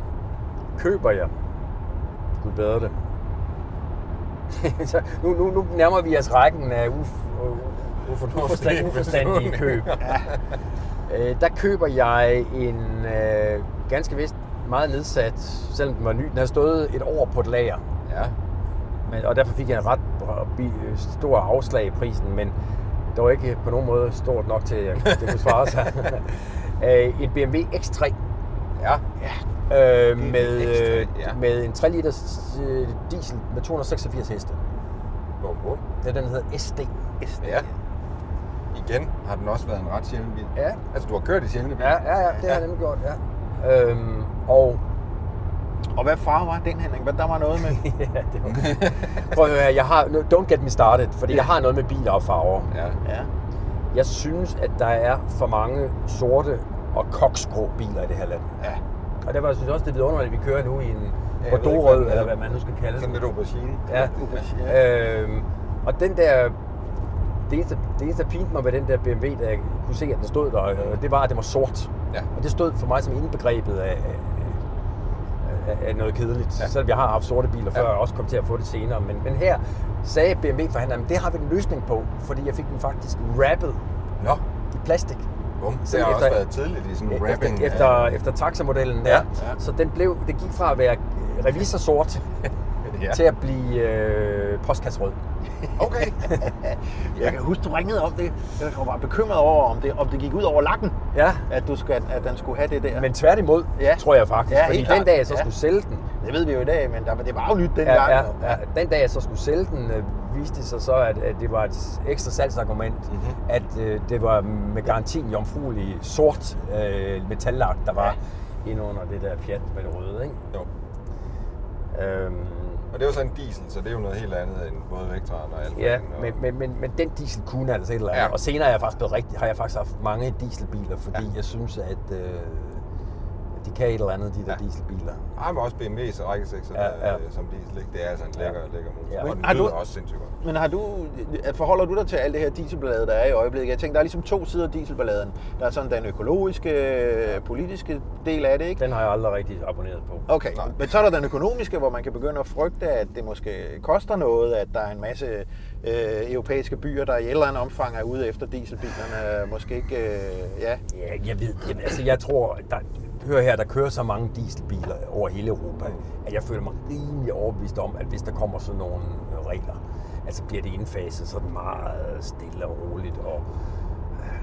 køber jeg, gud bedre det, <laughs> så nu, nu, nu nærmer vi os rækken af uf, Ufornuftige uforstand, <laughs> uforstandige køb. <laughs> Øh, der køber jeg en øh, ganske vist meget nedsat, selvom den var ny. Den har stået et år på et lager, Ja. men, og derfor fik jeg en ret stor afslag i prisen, men det var ikke på nogen måde stort nok til, at det kunne svare sig. Øh, en BMW X3 Ja. øh, BMW med, X3, øh, ja. med en 3 liters øh, diesel med 286 heste. Bum, bum. Det er den, der hedder SD. Ja. Igen har den også været en ret sjælden bil. Ja. Altså, du har kørt i sjældne biler? Ja, ja, ja, det har jeg nemlig gjort, ja. Øhm, og Og hvad farve var den, Henning? Hvad der var noget med? <laughs> ja, det var... Prøv at høre, jeg har... Don't get me started, fordi jeg har noget med biler og farver. Ja. ja. Jeg synes, at der er for mange sorte og koksgrå biler i det her land. Ja. Og derfor synes jeg også, det er vidunderligt, at vi kører nu i en Ja, Bordeaux-rød, eller hvad man nu skal kalde Sådan den. lidt aubergine. Ja. <laughs> Ja. Øhm, og den der... Det eneste, det eneste, der pinte mig ved den der BMW, da jeg kunne se, at den stod der, øh, det var, at den var sort. Ja. Og det stod for mig som indbegrebet af, af, af noget kedeligt. Ja. Selvom jeg har haft sorte biler før, Ja. og også kom til at få det senere. Men, men her sagde BMW-forhandleren, at det har vi en løsning på, fordi jeg fik den faktisk wrappet Nå, i plastik. bum. Det Så har også efter- været tidligt i sådan en Efter, wrapping. efter, af- efter taxamodellen der. Ja. Ja. Så den blev, det gik fra at være revisorsort <laughs> ja. til at blive øh, postkasserød. Okay. <laughs> Jeg kan huske, du ringede om det. Jeg var bare bekymret over, om det, om det gik ud over lakken, Ja, at, du skal, at den skulle have det der. men tværtimod, Ja. ja. tror jeg faktisk. Ja, fordi den dag, jeg så Ja. skulle sælge den, Det ved vi jo i dag, men der, det var jo nyt dengang. ja, ja, jo. ja, den dag, jeg så skulle sælge den, øh, viste det sig så, at, at det var et ekstra salgsargument, Mhm. mm-hmm. at øh, det var med garantien jomfruelig sort øh, metallak, der var ja. inde under det der pjat med det røde. Ikke? Jo. Øhm, Og det er jo så en diesel, så det er jo noget helt andet end både Vectran og Alfa. Ja, og... men, men, men, men den diesel kunne altså et eller andet. Ja. Og senere er jeg faktisk blevet rigtig, har jeg faktisk haft mange dieselbiler, fordi Ja. jeg synes, at øh, kan et eller andet, de der Ja. ja. dieselbiler. Ej, men også BMW's række 6 Ja, ja. som diesel, ikke? Det er altså en lækker, Ja. lækker motor. Ja. Og Men den har du- også sindssygt godt. Men har du, at forholder du dig til alt det her dieselballade, der er i øjeblikket? Jeg tænker, der er ligesom to sider af dieselballaden. Der er sådan den økologiske, politiske del af det, ikke? Den har jeg aldrig rigtig abonneret på. Okay, Nej. men så er der den økonomiske, hvor man kan begynde at frygte, at det måske koster noget, at der er en masse øh, europæiske byer, der i et eller andet omfang er ude efter dieselbilerne. Måske ikke, øh, ja. Ja, jeg ved, jeg, altså jeg tror, der, hør her, der kører så mange dieselbiler over hele Europa, at jeg føler mig rimelig overbevist om, at hvis der kommer sådan nogle øh, regler, altså bliver det indfaset sådan meget stille og roligt, og øh,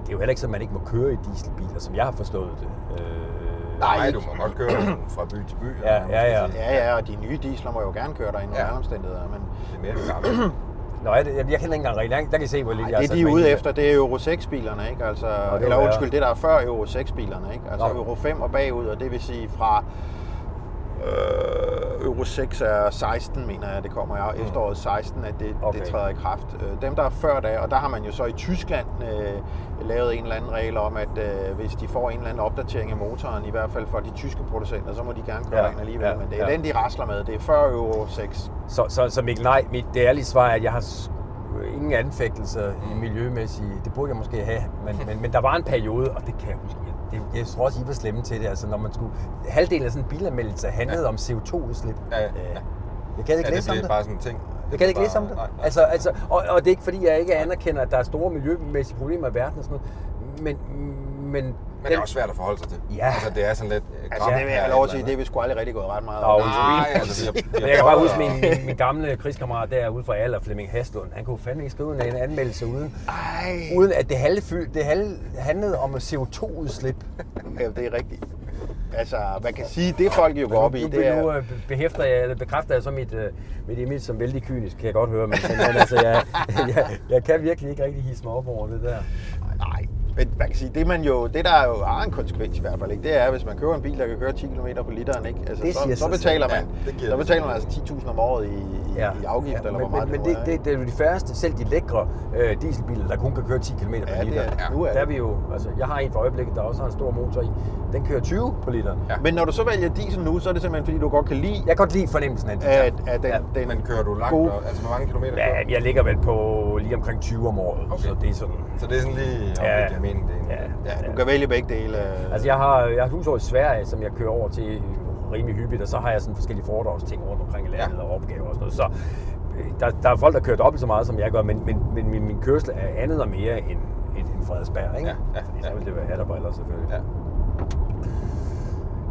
det er jo heller ikke sådan, at man ikke må køre i dieselbiler, som jeg har forstået det. Øh, Nej, du må godt køre fra by til by. Ja, ja, ja. Ja, ja, og de nye diesler må jo gerne køre der i nogle Ja. omstændigheder, men Det er mere det. Nå, det, jeg, jeg kender ikke engang reglerne. Der kan I se, hvor lidt Ej, jeg det de er ude i efter, det er Euro 6-bilerne, ikke? Altså, må eller undskyld, det der er før Euro 6-bilerne, ikke? Altså Nå. Euro 5 og bagud, og det vil sige fra øh, Euro 6 er 16, mener jeg, det kommer i efteråret 16, at det, okay. Det træder i kraft. Øh, Dem, der er før da, og der har man jo så i Tyskland øh, lavet en eller anden regel om, at øh, hvis de får en eller anden opdatering af motoren, i hvert fald for de tyske producenter, så må de gerne køre Ja, ind alligevel. ja, Men det er ja. den, de rasler med. Det er før Euro 6. Så, så, så Mikkel, nej, mit det ærlige svar er, at jeg har ingen anfægtelser i miljømæssige. Det burde jeg måske have, men, men, men der var en periode, og det kan jeg huske. Det, jeg tror også, I var slemme til det. Altså, når man skulle, halvdelen af sådan en bilanmeldelse handlede ja. om CO2-udslip. Ja, ja. Øh, Jeg kan ikke Ja, det læse om bliver det. bare sådan en ting. Jeg kan ikke bare- læse om det. Nej, nej. Altså, altså, og, og det er ikke fordi, jeg ikke anerkender, at der er store miljømæssige problemer i verden og sådan noget. Men, men, Men det er også svært at forholde sig til. Ja. Altså, det er sådan lidt... øh, Altså, det vil jeg have lov at sige, det er vi sgu aldrig rigtig gået ret meget i. Nej, altså, vi har Men jeg kan bare huske min, min, min gamle krigskammerat derude fra Aller, Flemming Haslund. Han kunne fandme ikke skrive en anmeldelse uden, Ej, uden at det, halve, det halve handlede om CO2-udslip. ja, det er rigtigt. Altså, man kan sige, det folk jo går op i, nu, det er... nu, øh, behæfter jeg, eller bekræfter jeg så mit, øh, mit image som vældig kynisk, kan jeg godt høre. Men, men, men altså, jeg, <laughs> jeg, jeg, kan virkelig ikke rigtig hisse mig op over det der. Nej, men man kan sige, det man jo, det der er jo har en konsekvens i hvert fald, ikke? det er, hvis man køber en bil, der kan køre 10 km på literen, ikke? Altså, Det så, så betaler man, Ja, så betaler man altså 10.000 om året i, i, ja. i afgift, ja, eller men, hvor meget men, det det, er. det, det, er jo de færreste, selv de lækre øh, dieselbiler, der kun kan køre 10 km Ja, per det liter. er- nu er der er vi jo, altså, jeg har en for øjeblikket, der også har en stor motor i. Den kører 20 på literen. Ja. Men når du så vælger diesel nu, så er det simpelthen, fordi du godt kan lide, Jeg kan godt lide fornemmelsen af det. at, at den, Ja. den Men kører du langt? gode... Og, altså, hvor mange kilometer Ja, jeg ligger vel på lige omkring 20 om året, Okay. så det er sådan... Så det er sådan lige, Ja. Mening, det ene. Ja, Ja, du kan vælge begge dele. Altså jeg har, jeg har et husår i Sverige, som jeg kører over til rimelig hyppigt, og så har jeg sådan forskellige foredragsting rundt omkring i landet Ja. og opgaver og sådan noget. Så øh, der, der er folk, der kører dobbelt så meget, som jeg gør, men, men, men min, min kørsel er andet og mere end, end, end Frederiksberg, ikke? Ja, ja, Fordi så ja. vil det være hatterbriller selvfølgelig. Ja.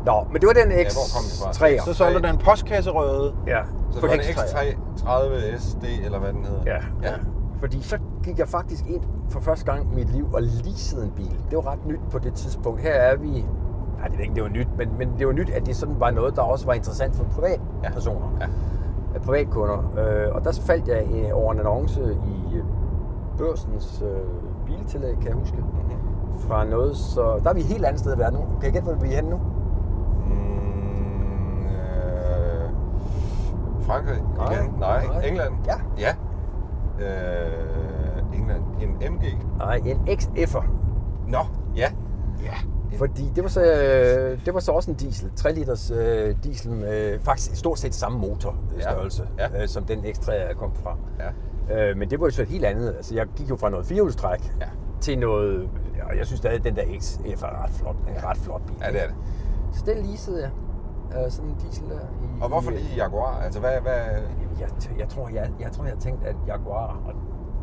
Nå, men det var den Ja, hvor kom vi fra? X3'er. Så solgte den postkasserøde. Ja, Så det var en X3. X30 SD, eller hvad den hedder? ja, ja. Ja. Fordi så gik jeg faktisk ind for første gang i mit liv og leasede en bil. Det var ret nyt på det tidspunkt. Her er vi... Nej, det er ikke, det var nyt, men, men det var nyt, at det sådan var noget, der også var interessant for privatpersoner. Ja. af privatkunder. Øh, og der faldt jeg øh, over en annonce i øh, børsens øh, biltillæg, kan jeg huske. Mhm. Fra noget, så der er vi et helt andet sted i verden nu. Kan I gætte, hvor vi er henne nu? Mm, øh, Frankrig Nej. igen? Nej. Nej. England? Ja. Ja. Øh, England. En MG? Nej, en XF'er. Nå, ja. Ja. Fordi det var så, øh, det var så også en diesel. 3 liters øh, diesel med faktisk stort set samme motorstørrelse, Ja. ja. øh, som den X3 er kommet fra. Ja. Øh, men det var jo så et helt andet. Altså, jeg gik jo fra noget firehjulstræk Ja. til noget... Ja, jeg synes stadig, at den der XF er ret flot. En ret flot bil. Ja, det er det. Så den leasede jeg. Øh, sådan en diesel der. I, Og hvorfor i- lige Jaguar? Altså, hvad, hvad... Jeg, jeg, tror, jeg, jeg tror, jeg har tænkt, at Jaguar... Og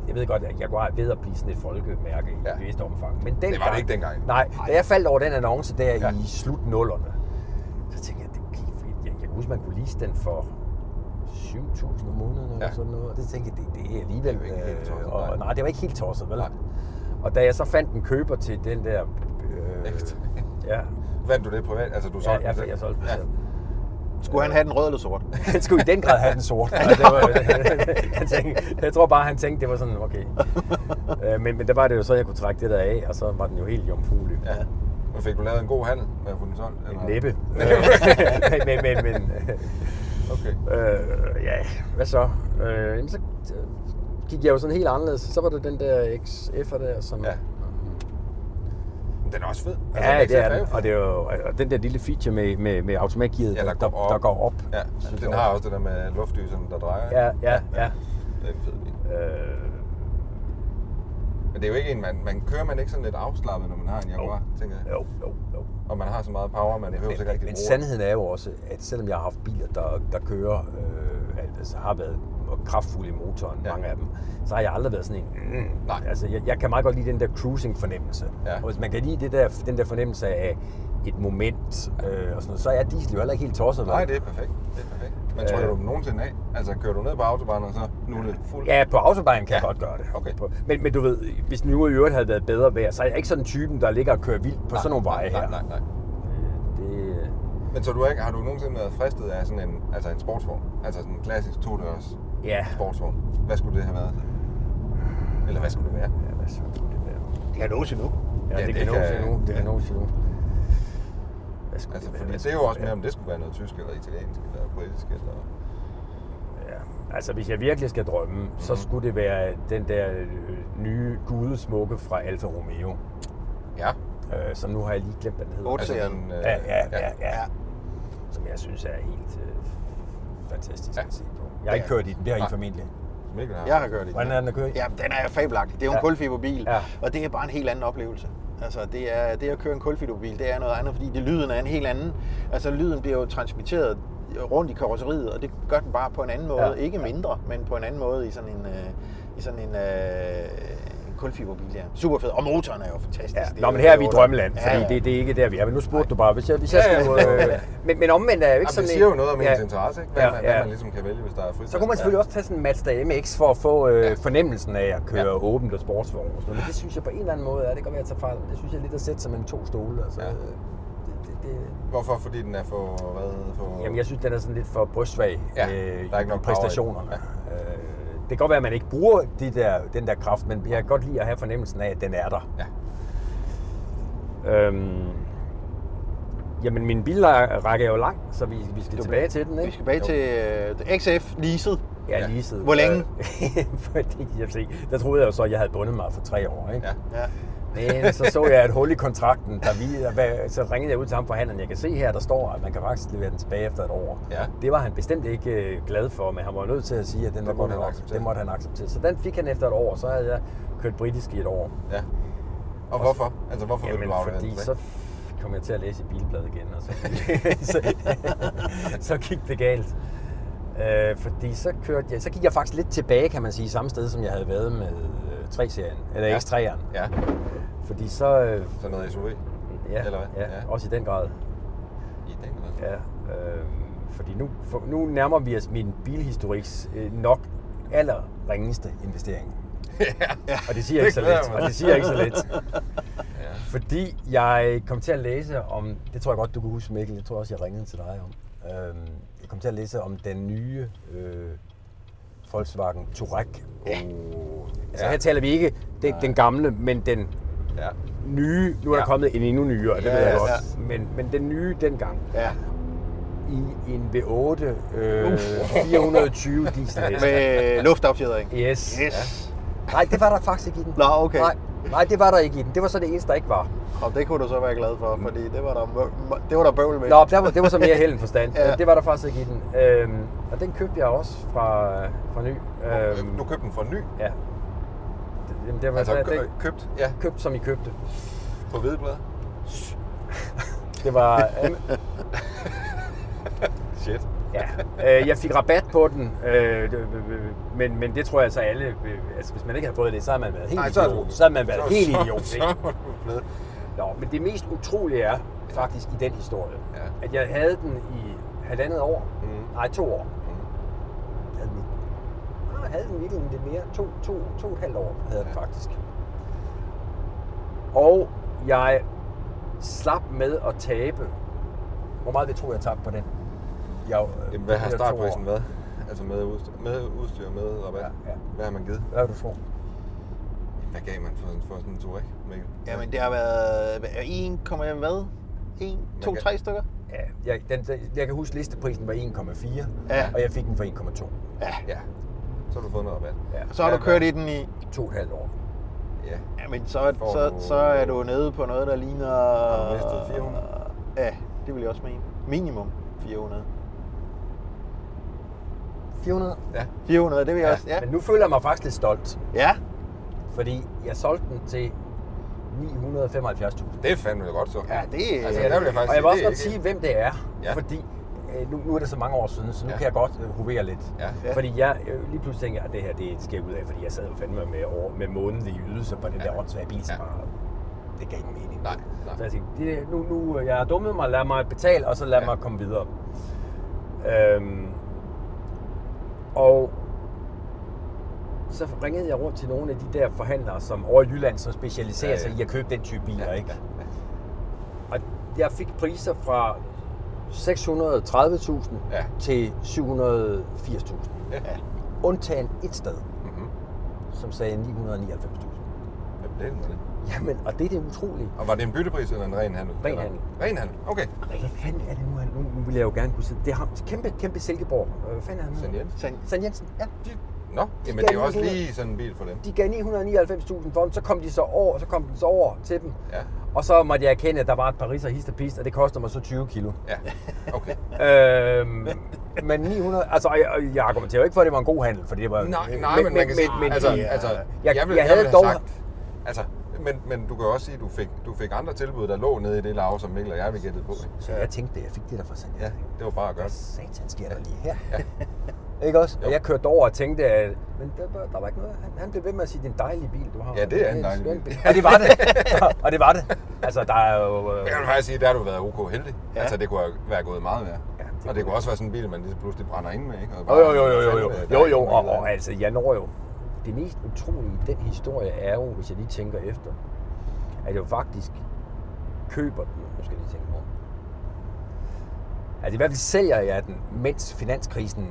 jeg ved godt, at Jaguar er ved at blive sådan et folkemærke i Ja. et vist omfang. Men den Det var det ikke dengang. Nej, da jeg faldt over den annonce der Ja. i slut nullerne, så tænkte jeg, det er okay, fordi jeg, jeg kan huske, man kunne lease den for 7.000 om måneden eller Ja. sådan noget. Og det tænkte jeg, det, det er alligevel... Det jo ikke helt øh, tosset, og, nej. nej, det var ikke helt tosset, vel? Nej. Og da jeg så fandt en køber til den der... Øh, ja, Vandt du det privat? Altså, du ja, solgte jeg, den jeg, jeg solgte Ja. selv. Skulle han have den rød eller sort? <laughs> Han skulle i den grad have den sort. <laughs> Og det var, <laughs> han tænkte, jeg tror bare, han tænkte, det var sådan, okay. Øh, men, men der var det jo så, jeg kunne trække det der af, og så var den jo helt jomfruelig. Ja. Men fik du lavet en god handel med at få den solgt? eller? Næppe. men, men, men, Okay. øh, ja, hvad så? Øh, så øh, gik jeg jo sådan helt anderledes. Så var det den der XF'er der, som... Ja. Den er også fed. Ja, den det er den. jo. Og, det er jo, og den der lille feature med, med, med automatgearet, Ja, der der, går op. der går op. Ja, synes den har også. det der med luftdyserne, der drejer. Ja, ja, ja. Det er en fed bil. Øh, Men det er jo ikke en, man, man kører man ikke sådan lidt afslappet, når man har en Jaguar, tænker jeg. jo, jo, jo. Og man har så meget power, man behøver ikke rigtig men sandheden er jo også, at selvom jeg har haft biler, der, der kører, øh, altså har været kraftfulde i motoren, Ja. ja. mange af dem, så har jeg aldrig været sådan en... Mm, Nej. Altså, jeg, jeg kan meget godt lide den der cruising-fornemmelse. Ja. Og hvis man kan lide det der, den der fornemmelse af et moment, øh, og sådan noget, så er diesel jo heller ikke helt tosset. Nej, det er perfekt. Det er perfekt. Men tror Øh. du dem nogensinde af? Altså, kører du ned på autobahnen, og så nu er det fuld? Ja, på autobahn kan Ja. jeg godt gøre det. Okay. Men, men du ved, hvis nu i øvrigt havde været bedre vejr, så er jeg ikke sådan en typen, der ligger og kører vildt på Nej, sådan nogle veje nej, her. Nej, nej, nej. Øh, Det, Men så du ikke, har du nogensinde været fristet af sådan en, altså en sportsvogn? Altså sådan en klassisk to-dørs ja. sportsvogn? Hvad skulle det have været? Eller hvad skulle det være? ja, hvad skulle det være? Det kan nås endnu. Ja, Ja, det, det kan nås kan- endnu. Det kan ja. nås endnu. Hvad skulle Altså, det fordi være? det er jo også mere, om det skulle være noget tysk, eller italiensk, eller britisk, eller... Ja. Altså, hvis jeg virkelig skal drømme, mm-hmm. så skulle det være den der øh, nye gudesmukke fra Alfa Romeo. Ja. Øh, som nu har jeg lige glemt, hvad den hedder. Altså, den, øh, Ja, ja, ja, ja. Ja. Som jeg synes er helt øh, fantastisk Ja. at se. Jeg har ikke kørt i den, det har I formentlig. Mikkel har. Jeg har kørt i Hvordan er den at køre i? Ja, den er fabelagtig. Det er jo en Ja. kulfiberbil, Ja. og det er bare en helt anden oplevelse. Altså, det, er, det at køre en kulfiberbil, det er noget andet, fordi det, lyden er en helt anden. Altså, lyden bliver jo transmitteret rundt i karosseriet, og det gør den bare på en anden måde. Ja. Ikke mindre, men på en anden måde i sådan en, øh, i sådan en, øh, en kulfiberbil. Ja. Super fed. Og motoren er jo fantastisk. Ja, Det Nå, men her er vi i drømmeland, Ja, fordi ja. det, det er ikke der, vi er. Men nu spurgte du bare, hvis jeg, hvis jeg Ja, ja. skulle... Øh, <laughs> men, men omvendt er jeg jo ikke Jamen, sådan det siger en- jo noget om ens interesse, ikke? Hvad, Ja, man, ja. hvad man ligesom kan vælge, hvis der er frit. Så kunne man selvfølgelig også tage sådan en Mazda MX for at få øh, Ja. fornemmelsen af at køre Ja. ja. åbent og sportsvogn og sådan noget. Men det synes jeg på en eller anden måde er, det kan være, at jeg tager fejl, det synes jeg er lidt at sætte sig mellem to stole. Altså, Ja. ja. det, det, det, Hvorfor? Fordi den er for... Hvad? For... Jamen, jeg synes, den er sådan lidt for brystsvag Ja, øh, der er ikke nok præstationerne. Øh, det kan godt være, at man ikke bruger de der, den der kraft, men jeg kan godt lide at have fornemmelsen af, at den er der. Ja. Øhm, jamen, min bilrække er jo lang, så vi, vi skal Du- tilbage til den, ikke? Vi skal tilbage til øh, XF leaset. Ja, siden. Hvor længe? <laughs> Fordi, jeg se, der troede jeg jo så, at jeg havde bundet mig for tre år, ikke? Ja. Ja. Men så så jeg et hul i kontrakten, der vi, så ringede jeg ud til ham forhandleren. Jeg kan se her, der står, at man kan faktisk levere den tilbage efter et år. Ja. Det var han bestemt ikke øh, glad for, men han var nødt til at sige, at den var måtte han acceptere. Det måtte han acceptere. Så den fik han efter et år, så havde jeg kørt britisk i et år. ja. Og hvorfor? Altså, hvorfor vil Jamen, du fordi den så kom jeg til at læse i Bilbladet igen, og så, <laughs> så, så gik det galt. Øh, fordi så kørte jeg, så gik jeg faktisk lidt tilbage, kan man sige, samme sted, som jeg havde været med 3-serien, eller Ja. X3'eren. Ja, Fordi så, øh, så noget SUV. ja, Eller hvad? ja, Ja. også i den grad. I den grad. Ja, øh, fordi nu, for, nu nærmer vi os min bilhistoriks øh, nok aller ringeste investering. <laughs> ja. Og det siger Det ikke så lidt. Og det siger ikke så lidt. ja. Fordi jeg kom til at læse om, det tror jeg godt, du kan huske Mikkel, jeg tror også, jeg ringede til dig om. Øhm, jeg kom til at læse om den nye øh, Volkswagen Touareg. Ja. Altså Ja. her taler vi ikke den, den gamle, men den Ja. nye. Nu er der Ja. kommet en endnu nyere, det Ja, ved jeg ja, godt. ja. Men, men den nye dengang. ja. I en V8 øh, 420 diesel Med luftaffjedring. Yes. Yes. Nej, det var der faktisk ikke i den. Nå, okay. Nej, nej, det var der ikke i den. Det var så det eneste, der ikke var. Og det kunne du så være glad for, fordi det var der, det var der bøvl med. Nå, der var, det var så mere held forstand. Ja. Det var der faktisk ikke i den. Øhm, og den købte jeg også fra, fra ny. Øhm, Du købte den for ny. ja. Jamen, det var Altså det, kø- det, købt, ja, købt, som I købte. på hvedeblad. Det var... <laughs> Shit. Ja, øh, jeg fik rabat på den, øh, det- øh, men, men det tror jeg altså alle, øh, altså hvis man ikke havde fået det, så havde man været helt Nej, så idiot. du- Så havde man været så- helt så- idiot, Så ikke? Nå, men det mest utrolige er faktisk i den historie, Ja. at jeg havde den i halvandet år, Mm. nej to år. Mm. Jeg havde den, i- ah, jeg havde den virkelig lidt mere, to, to, to og et halvt år havde jeg den Ja. faktisk. Og jeg slap med at tabe. Hvor meget vil jeg tro, jeg tabte på den? Jeg, Jamen, hvad har startprisen været? Altså med udstyr, med, udstyr, med rabat? Ja, ja. Hvad har man givet? Hvad har du tror? Hvad gav man for, for sådan en tur, ikke, Mikkel? Jamen, det har været 1, hvad? 1, 2, kan- 3 stykker? Ja, jeg, den, jeg kan huske, listeprisen var 1,4, Ja. og jeg fik den for 1,2. Ja. Ja. Så har du fået noget rabat. Ja, Så har Ja, du kørt i den i... to og et halvt år. Ja. Jamen, så, Får så, du- så er du nede på noget, der ligner... Har du mistet 400? Ja, det vil jeg også mene. Minimum 400. 400? Ja. 400, det vil jeg Ja, også. Ja. Men nu føler jeg mig faktisk lidt stolt, Ja. fordi jeg solgte den til 975.000. Det er fandme godt så. Ja, det- altså, der vil jeg faktisk og jeg vil også er godt ikke- sige, hvem det er, Ja. fordi øh, nu, nu er det så mange år siden, så nu Ja. kan jeg godt øh, hovere lidt. Ja. Ja. Fordi jeg øh, lige pludselig tænker, at det her det skal jeg ud af, fordi jeg sad jo fandme med, over, med månedlige ydelser på den Ja. der åndssvage bil, Ja. bare, det gav ingen mening. Nej, nej. Så jeg tænkte, det, nu, nu, jeg har dummet mig, lad mig betale, og så lad Ja. mig komme videre. Øhm, og så ringede jeg rundt til nogle af de der forhandlere, som over i Jylland, som specialiserer Ja, ja. sig i at købe den type biler, Ja, ikke? ja, Og jeg fik priser fra 630.000 Ja. til 780.000. Ja. Ja. Undtagen et sted, Mhm. som sagde 999.000. Ja, det er det. Jamen, og det er det utrolige. Og var det en byttepris eller en ren handel? Ren handel. Ren handel, okay. Hvad fanden er det nu? han- Nu, vil jeg jo gerne kunne sige. Det er ham. Kæmpe, kæmpe Silkeborg. Øh, Hvad fanden er han? Sand Jens. Sand, Sand Jensen. Ja. De, nå, jamen gav det er jo også 900. lige sådan en bil for dem. De gav 999.000 for den, så kom de så over, så kom den så over til dem. Ja, Og så måtte jeg erkende, at der var et Paris og hist og pist, og det koster mig så 20 kilo. ja, okay. <laughs> øhm, men 900, altså jeg, jeg argumenterer jo ikke for, at det var en god handel, for det var... Nej, nej, men, man kan sige, men, altså, men, altså, jeg, jeg, vil, jeg jeg, havde dog... sagt, altså, men, men du kan også sige, at du fik, du fik andre tilbud, der lå nede i det lav, som Mikkel og jeg vi gættede på. Ikke? Så jeg tænkte, at jeg fik det der fra Sand Ja, det var bare at gøre. Hvad satan sker der lige her? Ja. <laughs> Ikke også? Jo. Og jeg kørte over og tænkte, at men der, var- der var ikke noget. Han, han blev ved med at sige, det er en dejlig bil, du har. Ja, det er en dejlig bil. Og det var det. <laughs> og det var det. Altså, der er jo... øh, Jeg vil faktisk sige, der har du været ok heldig. Ja. Ja. Altså, det kunne været gået meget værre. Ja, Ja, det og det kunne også være sådan en bil, man lige pludselig brænder ind med, ikke? Og Jo, bare- jo, jo, jo, jo, jo, jo, jo, ikke og, og altså, jeg når jo, det mest utrolige i den historie er jo, hvis jeg lige tænker efter, at jeg jo faktisk køber den, nu skal jeg lige tænke på. Altså i hvert fald sælger jeg den, mens finanskrisen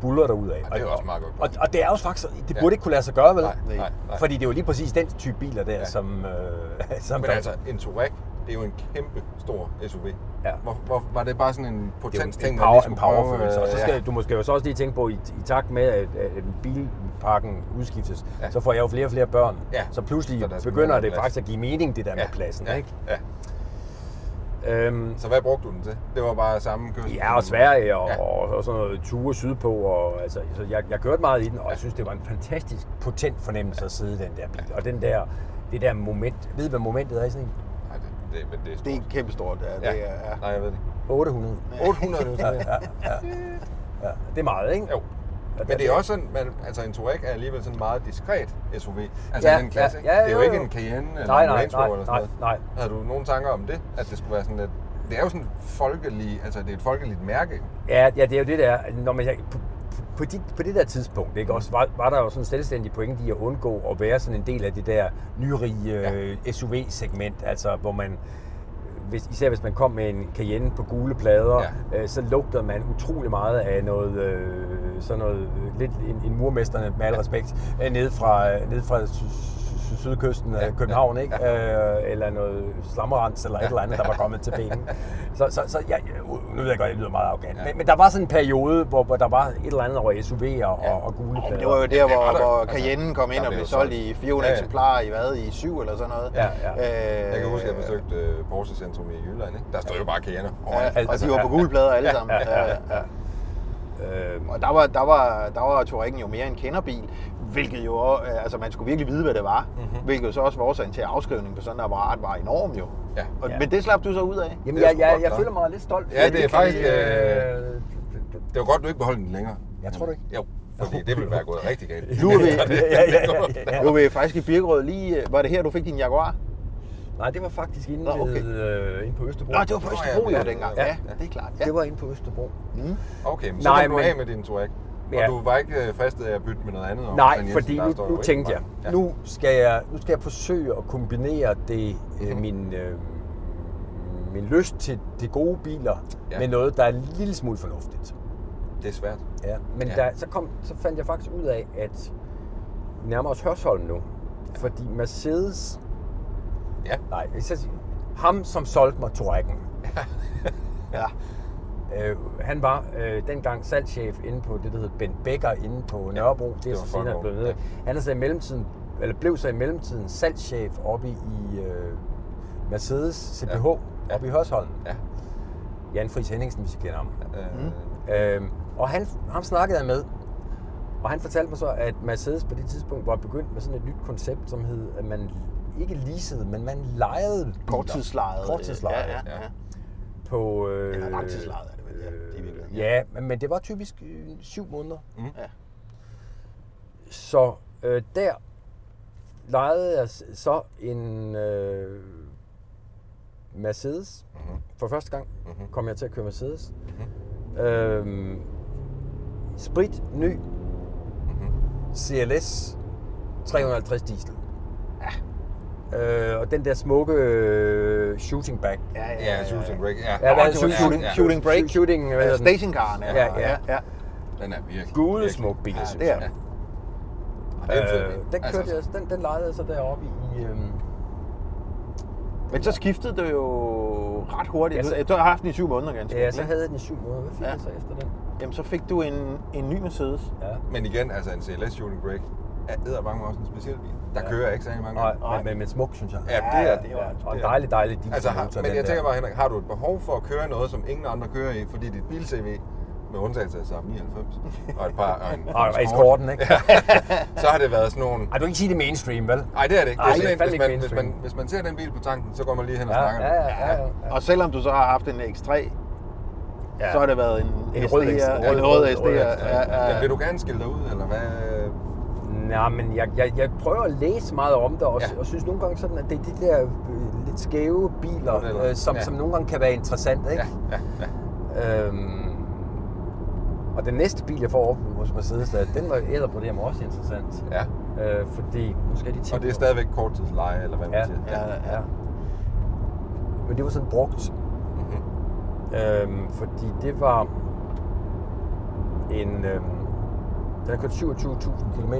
buller derud af. Ja, det er også meget godt. Og, og det er jo faktisk, det Ja. burde ikke kunne lade sig gøre, vel? Nej, nej, nej. Fordi det er jo lige præcis den type biler der, Ja. som, øh, <laughs> som Men altså, en Touareg, det er jo en kæmpe stor SUV. Ja. Hvor, hvor, var det bare sådan en en, ting, en, man power, en powerfølelse. Og så øh, skal ja. du måske også lige tænke på, i, i takt med, at, at bilparken udskiftes, ja. Ja. så får jeg jo flere og flere børn. Ja. Så pludselig Så begynder det plads. faktisk at give mening, det der med ja, pladsen. ja, Ikke? Ja. Øhm, Så hvad brugte du den til? Det var bare samme kørsel? ja, og Sverige og, Ja. ja. og, og sådan noget ture sydpå. Og, altså, så jeg, jeg kørte meget i den, og jeg synes, det var en fantastisk potent fornemmelse at sidde i den der bil. Og den der, det der moment, ved du, hvad momentet er i sådan en? Det, det, det er stort. det er kæmpe stort. Ja, ja. det er, ja. Nej, jeg ved det. 800. 800 nu, Ja, ja, ja. ja, det er meget, ikke? Jo. Men det er også sådan, man, altså en Touareg er alligevel sådan en meget diskret SUV. Altså Ja, en klasse. ja, ja, det er jo jo, ikke en Cayenne eller Nej, en Range Rover eller sådan nej, noget. nej. Havde du nogle tanker om det? At det skulle være sådan lidt... Det er jo sådan folkelig, altså det er et folkeligt mærke. Ja, ja, det er jo det der, når man, på, de, på det der tidspunkt, ikke, også, var, var der jo sådan en selvstændig pointe i at undgå at være sådan en del af det der nyrige ja. SUV-segment, altså hvor man, hvis, især hvis man kom med en Cayenne på gule plader, ja. øh, så lugtede man utrolig meget af noget, øh, sådan noget, øh, lidt en, en murmesterne med al respekt, øh, ned fra, øh, ned fra sydkysten af Ja, København, ja, ikke? Øh, eller noget slammerens eller et eller andet, der var kommet til benen. <laughs> Så, så, så jeg, nu ved jeg godt, jeg lyder meget arrogant, Ja. men, men der var sådan en periode, hvor, hvor der var et eller andet over SUV'er og, Ja. og gule Men plader. det var jo der, det hvor, hvor Altså, Cayenne kom ind og blev solgt i 400 Ja, ja. eksemplarer i hvad? I 7 eller sådan noget. Ja, ja. Øh, Jeg kan huske, at jeg besøgte øh, Porsche Centrum i Jylland. Ikke? Der stod jo bare Cayenne Ja, og de var på gule plader alle Ja, sammen. ja, ja, ja. Øh, Og der var, der var, der var Touareggen jo mere en kenderbil, hvilket jo, også- øh, altså man skulle virkelig vide, hvad det var. Mm-hmm. Hvilket jo så også var årsagen til, at afskrivningen på sådan et apparat var enorm jo. Ja. Og, Ja. Men det slap du så ud af. jamen, det jeg, jeg, jeg føler mig lidt stolt. Ja, det er faktisk, fordi, øh, Det var godt, du ikke beholdt den længere. Jeg tror du ikke? Jo, fordi det ville være gået rigtig galt. Nu er vi, <laughs> ja, ja, ja, ja. nu er vi faktisk i Birkerød lige... øh, Var det her, du fik din Jaguar? Nej, det var faktisk inde, Nå, okay. ved, øh, inde på Østerbro. Nå, det var på ja, Østerbro jo ja. dengang. Ja. Ja, det er klart. Ja. Det var inde på Østerbro. Mm. Okay, men så Nej, kom du men- af med din Touareg. Og Ja. du var ikke øh, fristet af at bytte med noget andet? om Nej, Jensen, fordi nu, nu tænkte jeg, bare- nu skal jeg, nu skal jeg forsøge at kombinere det, øh, Mhm. min, øh, min lyst til de gode biler Ja. med noget, der er en lille smule fornuftigt. Det er svært. Ja, men Ja. ja. Der, så, kom, så fandt jeg faktisk ud af, at vi nærmer os Hørsholm nu. Fordi Mercedes, Ja. nej, sige, ham som solgte mig Touareggen, <laughs> Ja. øh, han var øh, dengang salgschef inde på det, der hed Ben Becker inde på Nørrebro. Det er det så var senere blevet ja. Han er så i mellemtiden, eller blev så i mellemtiden salgschef oppe i øh, Mercedes CPH Ja. ja. Ja. oppe i Hørsholm. Ja. Jan Friis Henningsen, hvis I kender ham. Øh, Øhm, og han, ham snakkede jeg med, og han fortalte mig så, at Mercedes på det tidspunkt var begyndt med sådan et nyt koncept, som hed, at man ikke leasede, men man lejede biler. Korttidslejet. Korttidslejet, Ja, ja, ja. På, øh, Eller langtidslejet er det vel, ja, i virkeligheden, ja. Ja, men, men det var typisk øh, syv måneder. Mm. Ja. Så øh, der lejede jeg så en øh, Mercedes. Mhm. For første gang Mhm. kom jeg til at køre Mercedes. Mhm. Øhm, sprit, ny, Mhm. CLS 350 diesel. Ja. Øh, og den der smukke øh, shooting bag. Ja, ja, Ja, shooting break. Ja, Ja, hvad er det? det var shooting- ja, shooting break. Shooting, hvad Ja, hedder den? stationcaren. Ja, Ja, ja. ja. Den er virkelig. Virkelig- smuk bil, Ja, synes det jeg. den. Og det er en fed Øh, den, Altså, kørte jeg, den, den lejede jeg så deroppe i... Øhm, Men så skiftede du jo ret hurtigt. Ja, så- Du har haft den i syv måneder ganske. ja, så havde jeg den i syv måneder. Hvad fik Ja. jeg så efter den? Jamen, så fik du en, en ny Mercedes. Ja. Men igen, altså en CLS shooting break er edderbange også en speciel bil. Der Ja. kører ikke særlig mange. Nej, dem. men, men, men smuk, synes jeg. Ja, det er det. det var- Og en er- dejlig, dejlig dieselmotor. Altså, har, men jeg tænker bare, Henrik, har du et behov for at køre noget, som ingen andre kører i, fordi dit bil-CV, med undtagelse af Saab 99, og et par... Og, en, <laughs> Og eskorten, ikke? så har det været sådan nogle... Ej, du kan ikke sige det mainstream, vel? Nej, det er det ikke. Ej, det er er sådan en, hvis, ikke man, hvis, mainstream. man, hvis man ser den bil på tanken, så går man lige hen og Ja, snakker ja, med ja, ja, ja. Og selvom du så har haft en X3, Ja. så har det været en, En SD'er, rød X- en rød- rød rød- SD'er. rød- Ja, Ja, ja, vil du gerne skille dig ud, eller hvad? Nej, men jeg, jeg, jeg prøver at læse meget om det, og, Ja. og synes nogle gange sådan, at det er de der øh, lidt skæve biler, øh, som, Ja. som nogle gange kan være interessante, ikke? Ja, ja, ja. Øhm, og den næste bil, jeg får op hos Mercedes, der, den var æder på det, også interessant. ja. Øh, fordi, nu skal de Og det er stadigvæk korttidsleje, eller hvad man Ja, siger. Ja, ja, ja. Men det var sådan brugt, Mhm. øhm, fordi det var en... Øhm, den har kørt 27.000 km.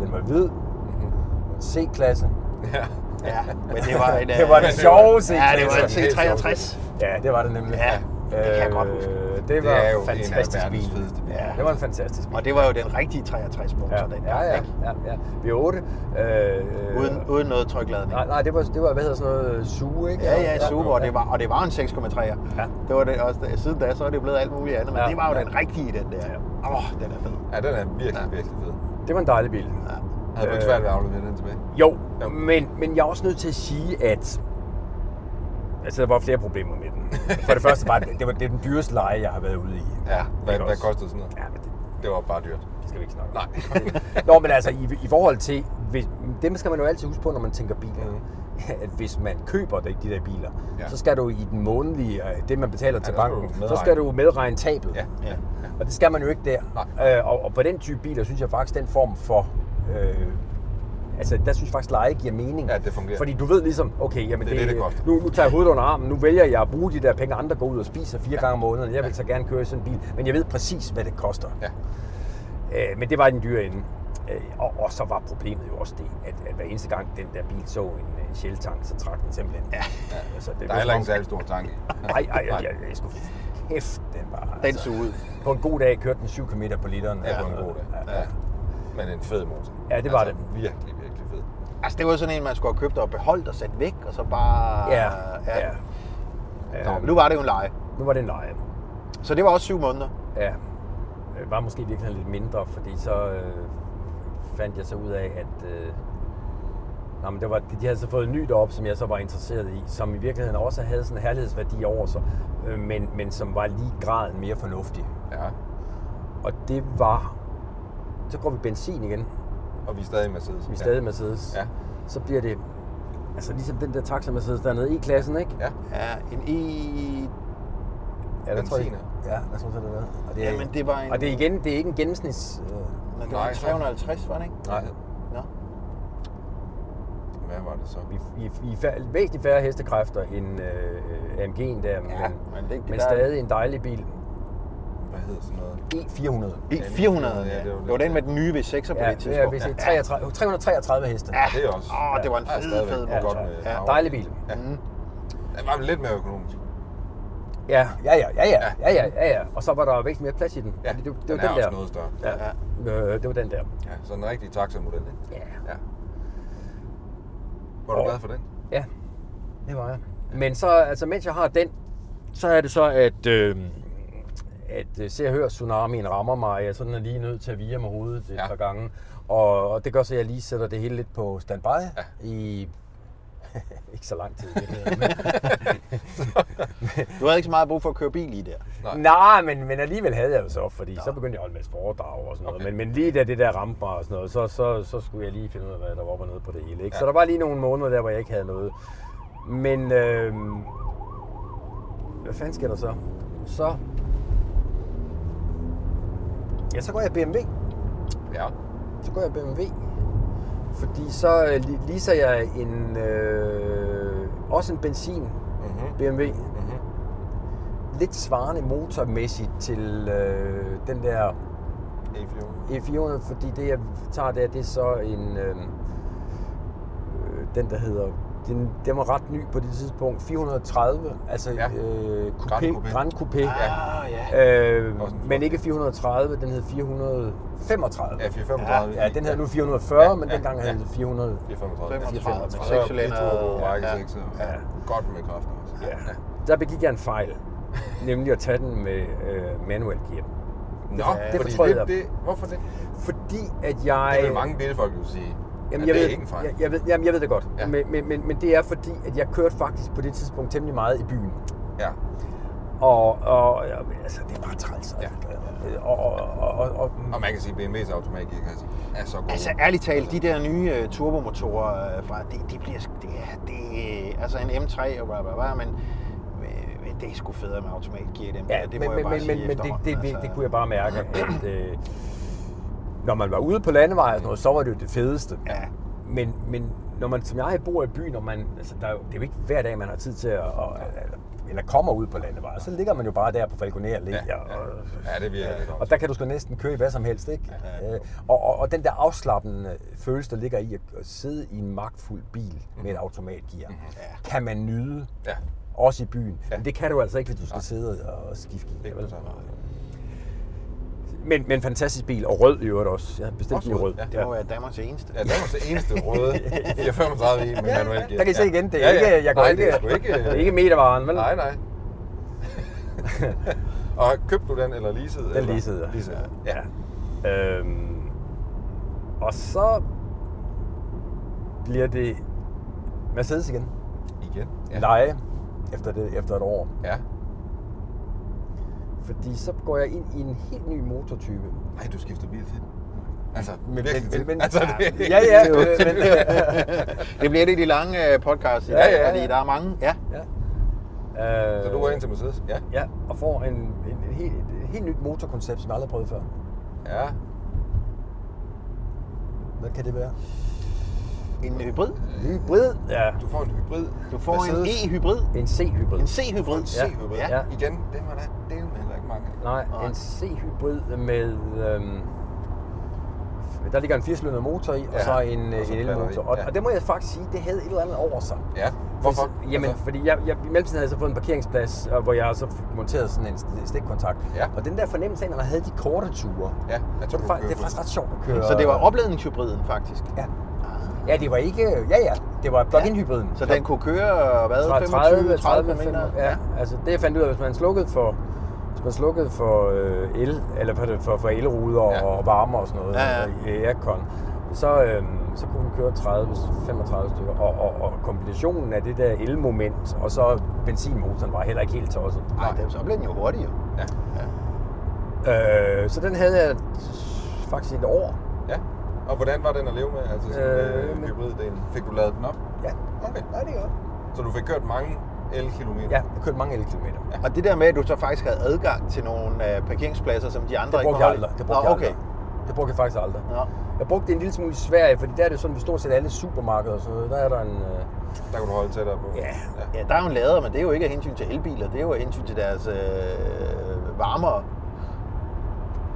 Den var hvid, Mhm. C-klasse. Ja. ja. Men det var en... Det var øh, den sjove Ja, det var en C-klasse. C63. Ja, det var det nemlig. Ja, det kan jeg godt huske. Øh, det Det var er jo en en af fantastisk bil. fedeste biler. Ja, det var en fantastisk bil. Og det var jo den rigtige 63 motor ja, dengang, ja, ja, ikke? ja, ja. V8. Øh, Uden, uden noget trykladning. Nej, nej, det var, det var, hvad hedder sådan noget, SUV, ikke? Ja, ja, super, og det var, og det var en 6,3'er. Ja. Det var det også, siden da, så er det blevet alt muligt andet, men Ja, det var jo ja. den rigtige, den der. Åh, oh, den er fed. ja, den er virkelig, virkelig fed. Det var en dejlig bil. Ja. Havde du ikke Øh. svært ved at aflevere den tilbage? Jo, Jo. men, men jeg er også nødt til at sige, at altså, der var flere problemer med den. For det første var det, det, var, det er den dyreste leje, jeg har været ude i. Ja. Hvad, hvad kostede sådan noget? Ja, men det, Det var bare dyrt. det skal vi ikke snakke om. Nej. <laughs> Nå, men altså, i, i forhold til, hvis, dem skal man jo altid huske på, når man tænker biler. Mhm. <laughs> At hvis man køber de, de der biler, Ja. ja. så skal du i den månedlige, øh, det man betaler til der skal banken, du så skal du medregne tabet. Ja, ja. ja. Og det skal man jo ikke der. Nej. Øh, og, og på den type biler, synes jeg faktisk, den form for... Øh, altså, der synes jeg faktisk, leje giver mening. Ja, det fungerer. Fordi du ved ligesom, okay, jamen Det er det, det koster. nu, nu tager jeg hovedet under armen, nu vælger jeg at bruge de der penge, andre går ud og spiser fire gange om måneden. Jeg vil så gerne køre sådan en bil, men jeg ved præcis, hvad det koster. Ja. Øh, men det var den dyre ende. Øh, og, og så var problemet jo også det, at, at hver eneste gang den der bil så en, en Shell-tank, så trak den simpelthen. Ja. Altså, det Der var er heller ikke en særlig stor tank i. <laughs> om- Ej, ej, ej, ej, jeg skulle kæft, den var... Den så ud. På en god dag kørte den 7 km på literen. Ja, på en god dag. Ja, ja. Men en fed motor. Ja, det var altså, det. Virkelig. Altså, det var sådan en, man skulle have købt og beholdt og sat væk, og så bare... Ja, ja. Nå, men nu var det jo en leje. Nu var det en leje. Så det var også syv måneder. Ja. øh, var måske virkelig lidt mindre, fordi så øh, fandt jeg så ud af, at øh, nå, men det var, de havde så fået nyt op, som jeg så var interesseret i, som i virkeligheden også havde sådan en herlighedsværdi over sig, øh, men, men som var lige graden mere fornuftig. Ja. Og det var, så går vi benzin igen, Og vi er stadig Mercedes. vi er stadig Mercedes. Ja. Så bliver det, altså ligesom den der taxa Mercedes dernede, E-klassen, ikke? Ja. Ja, en E... Ja, der tror jeg, ja, jeg tror, det er det. Og det er, Jamen, det var en... og det er igen, det er ikke en gennemsnits... Øh, Men det Nej, var så- 350, var det ikke? nej, Nå. Hvad var det så? vi, vi, vi er fær- væsentligt færre hestekræfter end øh, AMG'en der, Ja, men, men det- men der- stadig en dejlig bil. Hedder sådan noget? E400. E400, Ja, ja. det var Det var den med den nye V6'er på Ja, det det er tidspunkt. vist 33, 333 heste. Ja. Det er også. Åh, det var en Ja, fed, stadigvæk fed godt motor. med Ja. Dejlig bil. Ja. Mm. Den var lidt mere økonomisk. Ja, ja, ja, ja, ja, ja, ja, ja, ja. Og så var der væsentligt mere plads i den. Ja, det, det, det den var er den også der. noget større. Ja, øh, det var den der. Ja, så en rigtig taxamodel, ikke? Ja. Ja. Var du Og- glad for den? Ja, det var jeg. Men så, altså mens jeg har den, så er det så, at, øh, at øh, se og hør tsunamien rammer mig. Jeg sådan er lige nødt til at vige med hovedet et Ja. par gange. Og, og det gør så, at jeg lige sætter det hele lidt på standby Ja. i <laughs> ikke så lang tid. i virkeligheden, men- <laughs> Du havde ikke så meget brug for at køre bil i der. Nej. Nej, men, men alligevel havde jeg jo så, fordi så begyndte jeg at holde med foredrag og sådan noget. Okay. Men, men lige da det der ramte mig og sådan noget, så, så, så skulle jeg lige finde ud af, hvad der var op og ned på det hele. Ikke? Ja. Så der var lige nogle måneder der, hvor jeg ikke havde noget. Men øh, hvad fanden sker der så? Så, ja, så går jeg BMW. Ja. Så går jeg BMW. Fordi så øh, leaser jeg en, øh, også en benzin Mhm. BMW. Mhm. Lidt svarende motormæssigt til øh, den der E4. E400, fordi det jeg tager der, det er så en, øh, øh, den der hedder, den, den var ret ny på det tidspunkt, 430, altså Ja. øh, coupé, Grand Coupé. Grand Coupé. Ah, ja. Øh, men ikke 430, den hed 435. Ja, 435. Ja, den hedder nu 440, Ja, men ja, dengang ja. hed den 400. 435. 35 med Så seks cylinder. biturbo, Ja, ja. 6. Ja. Godt med kræfter også. Ja. Der begik jeg en fejl, nemlig at tage den med øh, manuel gear. Nå, det fordi fortrød det, jeg. det, hvorfor det? Fordi at jeg... Det vil mange bilfolk jo sige. Jamen, jeg, det ved, ikke en fejl. Jeg, jeg, ved, jamen, jeg ved det godt, Ja. men, men, men, men det er fordi, at jeg kørte faktisk på det tidspunkt temmelig meget i byen. Ja. Og, og altså, det er bare træls. Ja. Og, og, og, og, og, man kan sige, at BMW's automatgearkasse er så god. Altså ærligt talt, de der nye uh, turbomotorer uh, fra, det, det bliver, det er, det, altså en M3 og bla bla bla, men øh, det er sgu federe med automatgear dem. ja, det men, må men, jeg bare men, sige men, men det, det, det, altså. det kunne jeg bare mærke, at øh, når man var ude på landevejen og sådan noget, så var det jo det fedeste. Ja. Men, men når man som jeg bor i byen, og man, altså, der er jo, det er jo ikke hver dag, man har tid til at, at eller, kommer ud på landevejen, så ligger man jo bare der på Falconer Allé. Ja, ja. Og, Ja, det virker lidt Og der kan du sgu næsten køre i hvad som helst, ikke? Ja. Øh, og, og, og den der afslappende følelse, der ligger i at sidde i en magtfuld bil med et automatgear, Ja. kan man nyde, Ja, også i byen. Ja. Men det kan du altså ikke, hvis du skal Nej. sidde og skifte det gear. kan du sige. Men, men fantastisk bil, og rød i øvrigt også. Jeg har bestilt Også i rød, rød. ja. Det må være Danmarks eneste. Ja, det var det eneste røde <laughs> 435 i med Ja, manuel gear. der kan I se igen, det er Ja, ikke, ja. jeg går Nej, ikke, det er sgu ikke... det er ikke metervaren, vel? Nej, nej. <laughs> og købte du den, eller leasede? Den eller? leasede jeg. Leasede. Ja. Øhm, og så bliver det Mercedes igen. Igen? Ja. Leje efter, det, efter et år. Ja. Fordi så går jeg ind i en helt ny motortype. Nej, du skifter bil til. Altså, Men- men- men- altså, det, Ja, ja. det, øh, men, <laughs> Det bliver det i de lange øh, podcasts i Ja, dag, ja, ja. fordi der er mange. Ja. ja. Øh, Så du går ind til Mercedes? Ja. Ja, og får en, en, en, helt, et helt nyt motorkoncept, som jeg aldrig har prøvet før. Ja. Hvad kan det være? En hybrid. Hybrid? Ja. Du får en hybrid. Du får Mercedes. en E-hybrid. En C-hybrid. En C-hybrid. En C-hybrid. Ja. Ja. Igen, det var der delen heller ikke mange af. Nej, Nej. en C-hybrid med... Øhm, der ligger en 80 motor i, og Ja, så en, og og så en elmotor. Og, ja. og det må jeg faktisk sige, det havde et eller andet over sig. Ja. Hvorfor? Jamen, Altså, fordi jeg, jeg, i mellemtiden havde jeg så fået en parkeringsplads, og hvor jeg så monteret sådan en st- stikkontakt. Ja. Og den der fornemmelse af, når man havde de korte ture, Ja, jeg det, tror, er, faktisk, kører det er faktisk ret sjovt at køre. Så det var opladningshybriden faktisk. Ja. Ja, det var ikke... Ja, ja. Det var plug-in hybriden. Så den kunne køre, hvad, Fra 25, 30 30, km? 35, ja. Altså det jeg fandt ud af, hvis man slukkede for hvis man slukkede for øh, el, eller for, for, for elruder Ja. ja. og varme og sådan noget, Ja, ja. aircon, så, øh, så kunne den køre 30-35 stykker. Og, og, og kombinationen af det der elmoment, og så benzinmotoren var heller ikke helt tosset. Nej, det, så bliver den jo hurtigere. Ja. Øh, så den havde jeg faktisk et år. ja. Og hvordan var den at leve med? Altså sådan Øh, øh, hybriddelen. Fik du lavet den op? Ja, Okay. ja det gør Så du fik kørt mange elkilometer? Ja, jeg kørte mange elkilometer. Ja. Og det der med, at du så faktisk havde adgang til nogle uh, parkeringspladser, som de andre Det ikke aldrig. holde- Det brugte Nå, jeg okay. aldrig. Det brugte jeg faktisk aldrig. Nå. Jeg brugte det en lille smule i Sverige, fordi der er det sådan, ved stort set alle supermarkeder og sådan noget, der er der en... Øh, Der kunne du holde tættere på? Ja. Ja, der er jo en lader, men det er jo ikke af hensyn til elbiler, det er jo af hensyn til deres øh, varmere.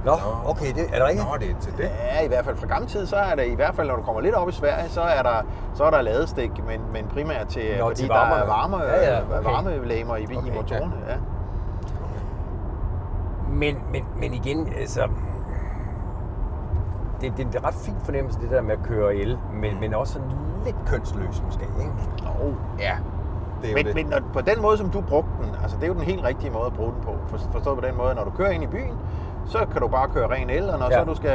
Nå, okay, det, er der ikke? Nå, det er til det. Ja, i hvert fald fra gammel tid, så er der i hvert fald, når du kommer lidt op i Sverige, så er der, så er der ladestik, men, men primært til, Nå, fordi til der er varme, Ja, ja, okay. varmelæmer i, okay, i motorerne. Ja. Men, men, men igen, altså... Det, det, det er en ret fin fornemmelse, det der med at køre el, men, men også sådan lidt kønsløs måske, ikke? Oh. Ja, det er jo Men, det. men når, på den måde, som du brugte den, altså det er jo den helt rigtige måde at bruge den på. For, forstået på den måde, når du kører ind i byen, så kan du bare køre ren el, og når ja. Ja. så du skal,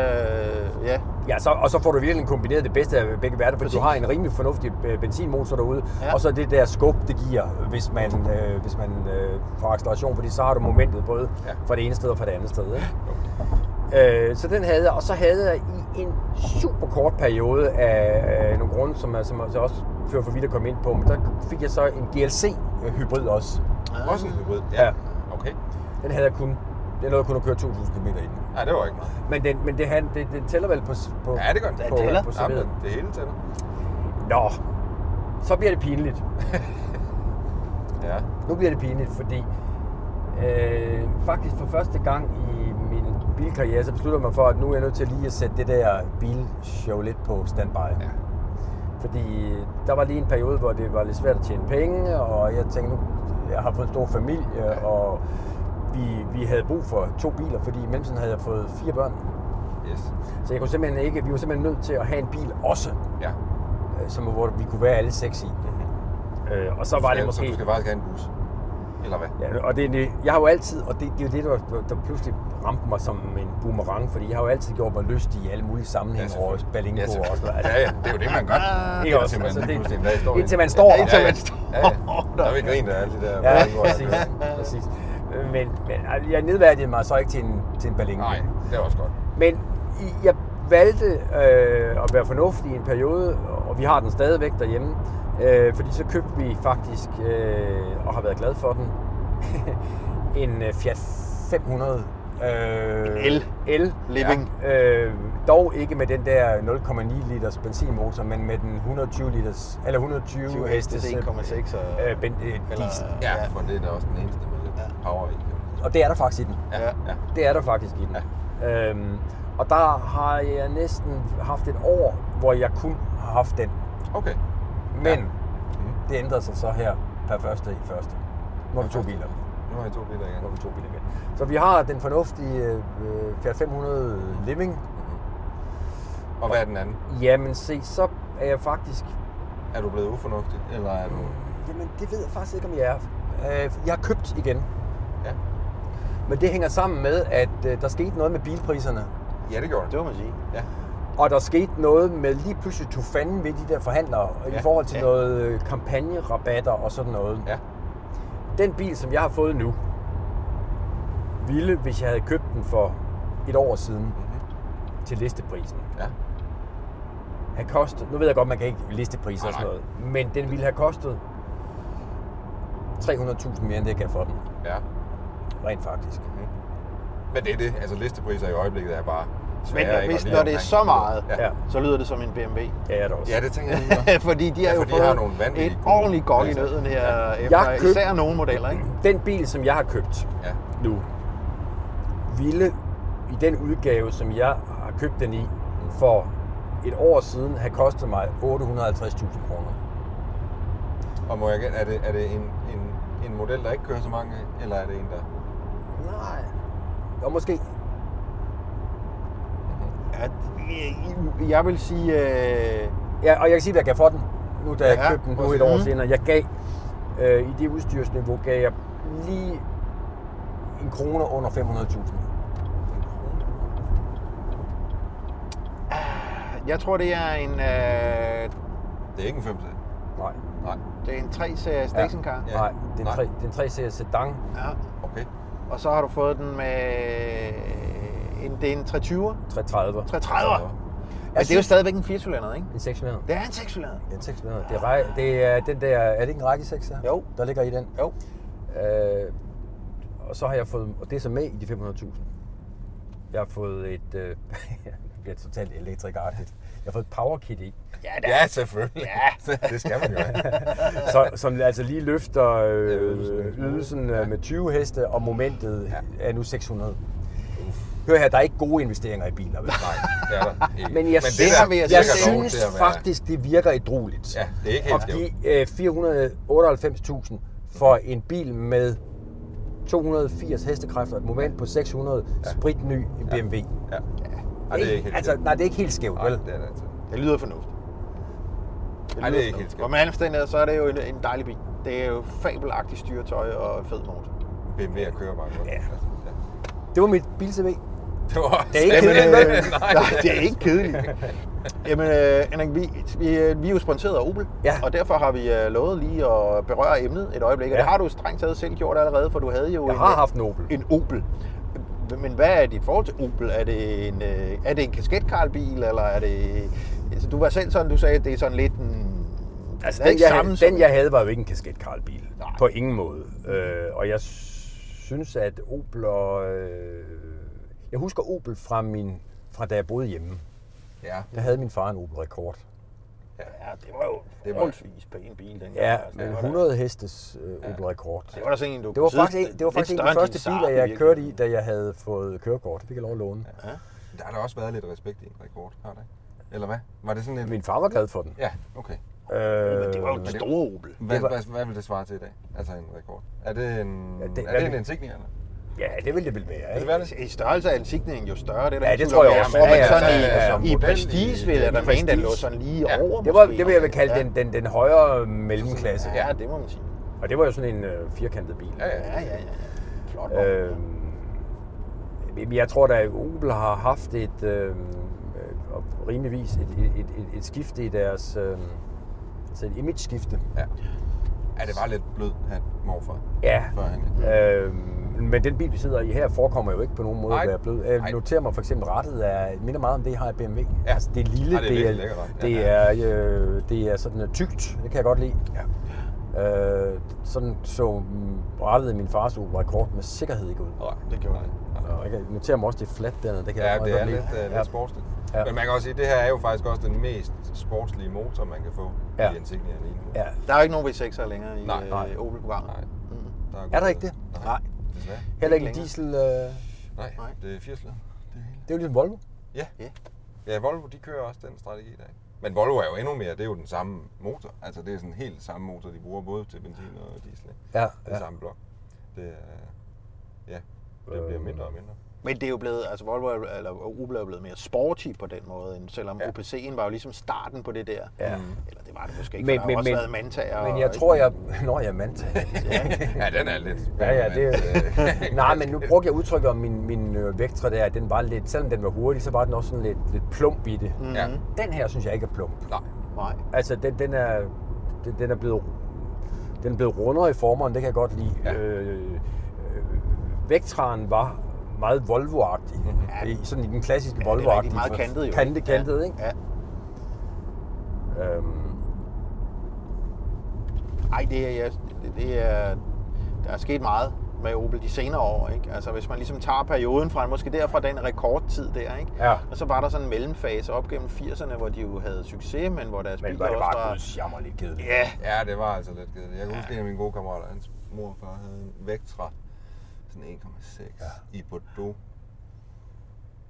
ja, Ja, så, og så får du virkelig kombineret det bedste af begge verdener, fordi Præcis. du har en rimelig fornuftig øh, benzinmotor derude, Ja. ja. og så det der skub, det giver, hvis man, øh, hvis man øh, får acceleration, fordi så har du momentet både Ja. ja. fra det ene sted og fra det andet sted. Ikke? Øh, så den havde jeg, og så havde jeg i en super kort periode af øh, nogle grunde, som jeg, som jeg også fører for vidt at komme ind på, men der fik jeg så en GLC-hybrid også. Også en hybrid? Ja. Ja. Okay. Den havde jeg kun, den nåede kun at køre 2.000 km i den. Nej, det var ikke meget. Men den, men det, han, det, det tæller vel på, på, Ja, det gør den. på, Det tæller. på Jamen, serviet. det hele tæller. Nå, så bliver det pinligt. <laughs> Ja. Nu bliver det pinligt, fordi øh, faktisk for første gang i min bilkarriere, så beslutter jeg mig for, at nu er jeg nødt til lige at sætte det der bilshow lidt på standby. Ja. Fordi der var lige en periode, hvor det var lidt svært at tjene penge, og jeg tænkte, nu jeg har fået en stor familie, Ja. og vi, vi havde brug for to biler, fordi i mellemtiden havde jeg fået fire børn. Yes. Så jeg kunne simpelthen ikke, vi var simpelthen nødt til at have en bil også, Ja. øh, som, hvor vi kunne være alle seks i. Mm-hmm. Øh, og så var skal, det måske... Så du skal faktisk have en bus? Eller hvad? Ja, og det, er jeg har jo altid, og det, det er jo det, der, der pludselig ramte mig som en boomerang, fordi jeg har jo altid gjort mig lyst i alle mulige sammenhænge over Balingo ja, og sådan noget. Ja, ja, det er jo det, man gør. <laughs> Ikke også? Man Altså, det- står indtil man står. Indtil ja, man ja. står Ja, ja. der. Der er vi grint af alle de der Ja, præcis. præcis. Men, men altså, jeg nedværdigede mig så ikke til en, til en Balingo. Nej, det er også godt. Men jeg valgte øh, at være fornuftig i en periode, og vi har den stadigvæk derhjemme, øh, fordi så købte vi faktisk, øh, og har været glad for den, <laughs> en øh, Fiat 500 Øh, En el. El. Living. Ja. Øh, dog ikke med den der 0,9 liters benzinmotor, men med den 120 liters, eller 120 20 hestes hestes, 1,6 og- øh, ben, øh, Eller- diesel. Ja, Ja. for det er da også den eneste. Power i. Og det er der faktisk i den. Ja, Ja. Det er der faktisk i den. Ja. Øhm, og der har jeg næsten haft et år, hvor jeg kun har haft den. Okay. Men Ja. Mm. det ændrede sig så her per første i første. Nu har vi to biler. Nu har I to biler Nu igen. har vi to biler igen. Så vi har den fornuftige øh, Fiat 500 Living. Og hvad er den anden? Jamen se, så er jeg faktisk... Er du blevet ufornuftig? Eller er du... Jamen det ved jeg faktisk ikke, om jeg er. Øh, jeg har købt igen. Men det hænger sammen med, at øh, der skete noget med bilpriserne. Ja, det gjorde Det det. må man sige. Ja. Og der skete noget med lige pludselig tog fanden ved de der forhandlere ja, i forhold til ja. noget øh, kampagnerabatter og sådan noget. Ja. Den bil, som jeg har fået nu, ville, hvis jeg havde købt den for et år siden Mm-hmm. til listeprisen, Ja. have kostet, nu ved jeg godt, man kan ikke listepriser og Nej, sådan noget, men den ville have kostet 300.000 mere, end det jeg kan for den, Ja. Rent faktisk. Men det er det. Altså listepriser i øjeblikket er bare Men hvis, når det er så meget, Ja. Så lyder det som en BMW. Ja, er det også. Ja, det tænker jeg lige. <laughs> fordi de har Ja, jo for de fået har nogle et ordentligt godt i nøden her, Ja. efter Jeg køb- især nogle modeller, ikke? Den bil, som jeg har købt Ja. nu, ville i den udgave, som jeg har købt den i, for et år siden have kostet mig 850.000 kroner. Og må jeg gætte, er det, er det en, en, en model, der ikke kører så mange, eller er det en, der... Nej. Og måske. Ja, jeg vil sige, øh, Ja, og jeg kan sige, hvad jeg gav for den, nu da jeg Ja, købte den nu at et år Mhm. senere. Jeg gav, øh, i det udstyrsniveau, gav jeg lige en krone under 500.000. Jeg tror, det er en, øh, Det er ikke en 5 Nej, Nej. det er en 3-serie stationcar. Ja. nej, det er Nej. en 3, det er en 3 serie sedan. Ja. Okay. Og så har du fået den med en, det er en 320'er. 330. 330'er. Men det er jo stadigvæk en 4 ikke? En 600. Det er en 6 Det er en 600. Det er, det er den der, er det ikke en række 6 her? Jo. Der ligger i den. Jo. Øh, og så har jeg fået, og det er så med i de 500.000. Jeg har fået et, øh, <laughs> det bliver totalt elektrikartigt. Jeg har fået et power kit i, Ja, Ja, selvfølgelig. Ja. <laughs> det skal man jo have. så, som altså lige løfter øh, Ydelsen. ydelsen øh, med 20 heste, og momentet er nu 600. Hør her, der er ikke gode investeringer i biler. vel? Nej, det er der ikke. Men jeg, det synes, der jeg jeg synes være- faktisk, det virker ædrueligt. Ja, det er ikke helt at give øh, 498.000 for en bil med 280 hestekræfter, et moment på 600, spritny en BMW. Ja. Ej, det er ikke helt altså, skævt. nej, det er ikke helt skævt, Nej, vel? det er det altså. Det lyder fornuftigt. Ej, det er ikke helt skævt. Og med omstændigheder, så er det jo en, en dejlig bil. Det er jo fabelagtigt styretøj og fed motor. BMW at køre bare godt. Ja. Altså, ja. Det var mit bil-CV. Det var Det er ikke Jamen, kedeligt, øh, <laughs> vel? Nej, Nej, det er ikke kedeligt. <laughs> Jamen, øh, Henrik, vi, vi, vi er jo sponsoreret af Opel, Ja. og derfor har vi øh, lovet lige at berøre emnet et øjeblik. Og Ja. det har du strengt taget selv gjort allerede, for du havde jo Jeg en, har øh, haft en Opel. en Opel. Men hvad er dit forhold til Opel? Er det en, øh, er det en kasketkarlbil, eller er det... Altså, du var selv sådan, du sagde, at det er sådan lidt en... Altså, den jeg, samme den jeg havde, var jo ikke en kasket-Karl-bil. På ingen måde. Øh, og jeg synes, at Opel og... Øh, jeg husker Opel fra, min, fra da jeg boede hjemme. Ja, Der havde min far en Opel Rekord. Ja, det var jo Det det var- forholdsvis pæn bil dengang. Ja, altså, det da- 100 hestes øh, Opel Rekord. Det var da sådan en, du Det var faktisk, en, det var faktisk en af de første biler, Saab i jeg kørte i, da jeg havde fået kørekort. Det fik jeg lov at låne. der har der også været lidt respekt i en rekord, har ikke? Eller hvad? Var det sådan en... Min far var glad for den. Ja, okay. Øh, Men det var jo en det- store Opel. Hvad, hvad, hvad vil det svare til i dag? Altså en rekord. Er det en, Ja, ja, det- det, er det en insignia, eller? Ja, det ville det vel være, Vil det ikke? være det? I størrelse er insigningen jo større, det er der Ja, det tror jeg også. Ja, ja, sådan ja, i, ja, ja. i Model prestige i- vil jeg da i mene, den lå sådan lige Ja. over. Det var det, vil jeg vil kalde ja. den, den, den højere mellemklasse. Ja, det må man sige. Og det var jo sådan en øh, firkantet bil. Ja, ja. Ja, ja. Flot. Øh, jeg tror da, at Opel har haft et øh, og rimeligvis et, et, et, et, skifte i deres øh, altså et image-skifte. Ja. Ja, det var lidt blød hat morfar. Ja. Førhen. Øh, men den bil, vi sidder i her, forekommer jo ikke på nogen måde Nej. at være blød. Jeg Nej. noterer mig for eksempel rettet er, minder meget om det, jeg har i BMW. Ja. Altså, det er lille, Ja, det er lækkert ret. det, Ja, er, øh, det er sådan øh, tykt, det kan jeg godt lide. Ja. Øh, sådan så mm, rettet i min fars Rekord med sikkerhed ikke ud. Nej, Det gjorde det. Og jeg kan notere mig også, det er flat dernede. Det kan jeg Ja, meget det er lidt, uh, Ja. lidt sportsligt. Ja. Ja. Men man kan også sige, at det her er jo faktisk også den mest sportslige motor, man kan få Ja. ja. i Insignia lige nu. Ja. Der er jo ikke nogen V6'er længere i Nej, nej. øh, Opel-programmet. Nej. Mm. Der Er der ikke det? Nej. Desværre. Heller ikke Ikke en diesel. Øh, Nej, Nej. det er 80 led. Det hele. det er jo ligesom Volvo. Ja. Ja. Ja, Volvo de kører også den strategi der. Men Volvo er jo endnu mere, det er jo den samme motor. Altså det er sådan helt samme motor, de bruger både til benzin og diesel. Ja, Den ja. samme blok. Det er, ja, det bliver mindre og mindre. Men det er jo blevet, altså Volvo er, eller Opel er blevet mere sporty på den måde, end selvom ja. Ja. OPC'en var jo ligesom starten på det der. Ja. Eller det var det måske ikke, Men- men, for der men- også men- været mantager. Men og- jeg tror, jeg... <laughs> Nå, jeg mand. <laughs> Ja, den er lidt Ja, ja, det men, <laughs> Nej, men nu brugte jeg udtrykket om min, min øh, Vectra der, at den var lidt, selvom den var hurtig, så var den også sådan lidt, lidt plump i det. Mhm. Ja. Den her synes jeg ikke er plump. Nej, Nej. Altså, den, den, er, den, den er blevet den er blevet rundere i formeren, det kan jeg godt lide. Ja. Øh, øh, Vectraen var meget Volvo-agtig. Mhm. I, sådan i den klassiske Ja, det er meget kantet jo. Kantet, kantet, ikke? Ja. Øhm, Ej, det er, jeg- det, det er, der er sket meget med Opel de senere år. Ikke? Altså hvis man ligesom tager perioden fra, måske derfra den rekordtid der, ikke? Ja. og så var der sådan en mellemfase op gennem 80'erne, hvor de jo havde succes, men hvor deres men biler var det også bare var... gudsjammerligt kedeligt. Ja, ja, det var altså lidt kedeligt. Jeg kan huske, en af mine gode kammerater, hans mor og far havde en Vectra, sådan 1,6 Ja. i Bordeaux.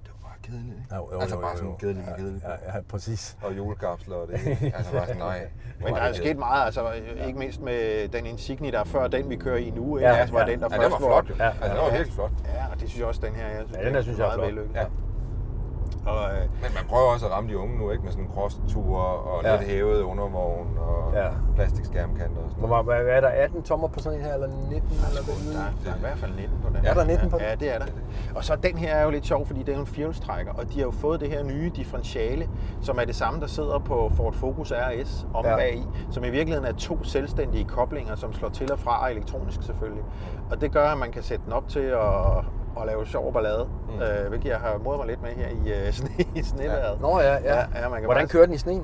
Det var bare kedeligt, ikke? Jo, jo, altså bare sådan kedeligt ja, kedeligt. ja, ja, præcis. Og julekapsler og det. <laughs> Altså bare sådan, nej. men var der er det sket meget, altså ikke mindst med den Insignia, der er før den, vi kører i nu. Ikke? Ja, altså, var ja. den, der Ja, først den var flot jo. Ja, Altså, den var ja. virkelig flot. Ja, og det synes jeg også, den her jeg synes, Ja, den her synes jeg er meget flot. vellykket. Ja. Og, øh, Men man prøver også at ramme de unge nu, ikke? Med sådan cross-ture og Ja. lidt hævet undervogn og Ja. plastikskærmkanter og sådan Hvor noget. meget, hvad er der 18 tommer på sådan en her, eller 19? Eller hvad? der, er, der er i hvert fald 19 på den. Er der 19 på den? Ja, det er der. Og så den her er jo lidt sjov, fordi det er en firehjulstrækker, og de har jo fået det her nye differentiale, som er det samme, der sidder på Ford Focus RS om Ja. ja. bag i, som i virkeligheden er to selvstændige koblinger, som slår til og fra elektronisk selvfølgelig. Og det gør, at man kan sætte den op til at, at lave sjov ballade, mm. øh, hvilket jeg har modet mig lidt med her i, <laughs> uh, sne, i sneværet. Nå ja, ja. Ja, ja, man kan Hvordan faktisk- kører den i sneen?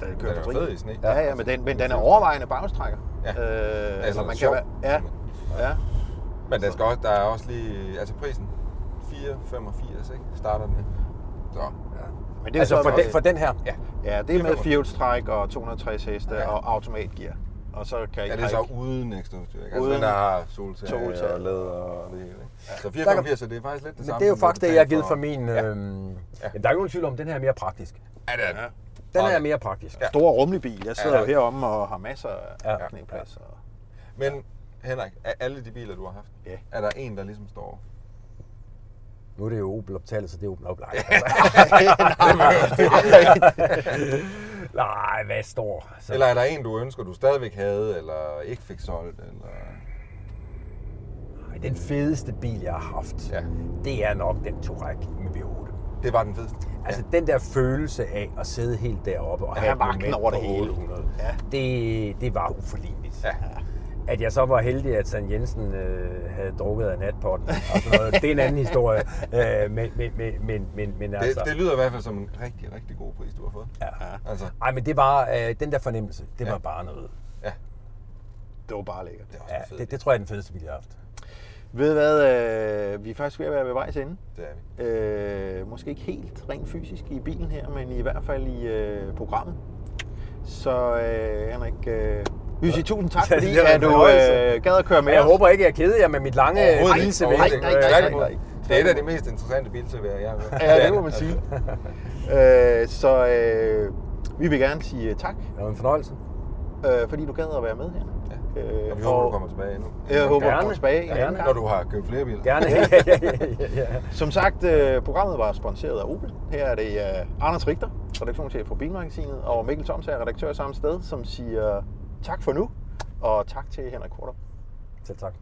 Den Den kører er på jo fed i sne. Ja, ja, men den, men den er overvejende bagstrækker. Ja. Øh, Altså, så man kan være, ja, ja. Men der, skal også, der er også lige... Altså prisen, 4,85, ikke? Starter den. Så, Men det er Altså så for den, for den her? ja. Ja, det er med 4,85. firehjulstræk og 260 heste Ja. og automatgear. Og så kan Ja, det er så uden ekstra udstyr, ikke? Altså, Uden den der har soltager soltager. og læder og det hele, ikke? Så Der kan- 4,85, så det er faktisk lidt det Men samme. det er jo faktisk det, jeg har givet for min... Ja. Øhm, ja. Der er ikke nogen tvivl om, at den her er mere praktisk. Ja, det er det. Ja. Den her er mere praktisk. Ja. Stor rummelig bil. Jeg sidder Ja, jo ja. heromme og har masser af Ja. knæplads. Og... Men Henrik, af alle de biler, du har haft, Ja. er der en, der ligesom står Nu er det jo Opel optaget, så det er Opel oplejet. <laughs> <laughs> Nej, hvad står? Så. Eller er der en, du ønsker, du stadigvæk havde, eller ikke fik solgt, eller... Ej, Den fedeste bil, jeg har haft, Ja. det er nok den Touareg med V8. Det var den fedeste. Altså den der følelse af at sidde helt deroppe og Ja, have magten over det hele. 800, Ja. det, det var uforligneligt. Ja. At jeg så var heldig, at San Jensen øh, havde drukket af natpotten og sådan noget, det er en anden historie. <laughs> Øh, men, men, men, men, men, men Det, altså... det lyder i hvert fald som en rigtig, rigtig god pris, du har fået. Ja. Altså, Ej, men det var øh, den der fornemmelse, det Ja. var bare noget. ja, Det var bare lækkert. det er også Ja, det, det tror jeg er den fedeste bil, jeg har haft. Ved du hvad, øh, vi er faktisk ved at være ved vejs ende. Det er vi. Øh, måske ikke helt rent fysisk i bilen her, men i hvert fald i øh, programmet. Så øh, Henrik, øh, vi vil sige tusind tak, Ja, fordi er en at du øh, gad at køre med Jeg os. håber ikke, jeg keder jer med mit lange Overhovedet ikke. bilse Overhovedet væk. ikke. nej, nej, nej, nej. Det er et af de mest interessante bilservier, jeg har. Ja, det må man sige. <laughs> øh, så øh, vi vil gerne sige tak, Det var en fornøjelse. øh, fordi du gad at være med her. Ja. Øh, Og vi håber, du kommer tilbage nu. Jeg håber, du Gerne. kommer tilbage. Gerne. Når du har købt flere biler. Gerne. <laughs> ja, ja, ja, ja. Som sagt, øh, programmet var sponsoreret af Opel. Her er det øh, Anders Richter, redaktionschef for Bilmagasinet, og Mikkel Thomsager, redaktør samme sted, som siger tak for nu, og tak til Henrik Korter. Selv tak.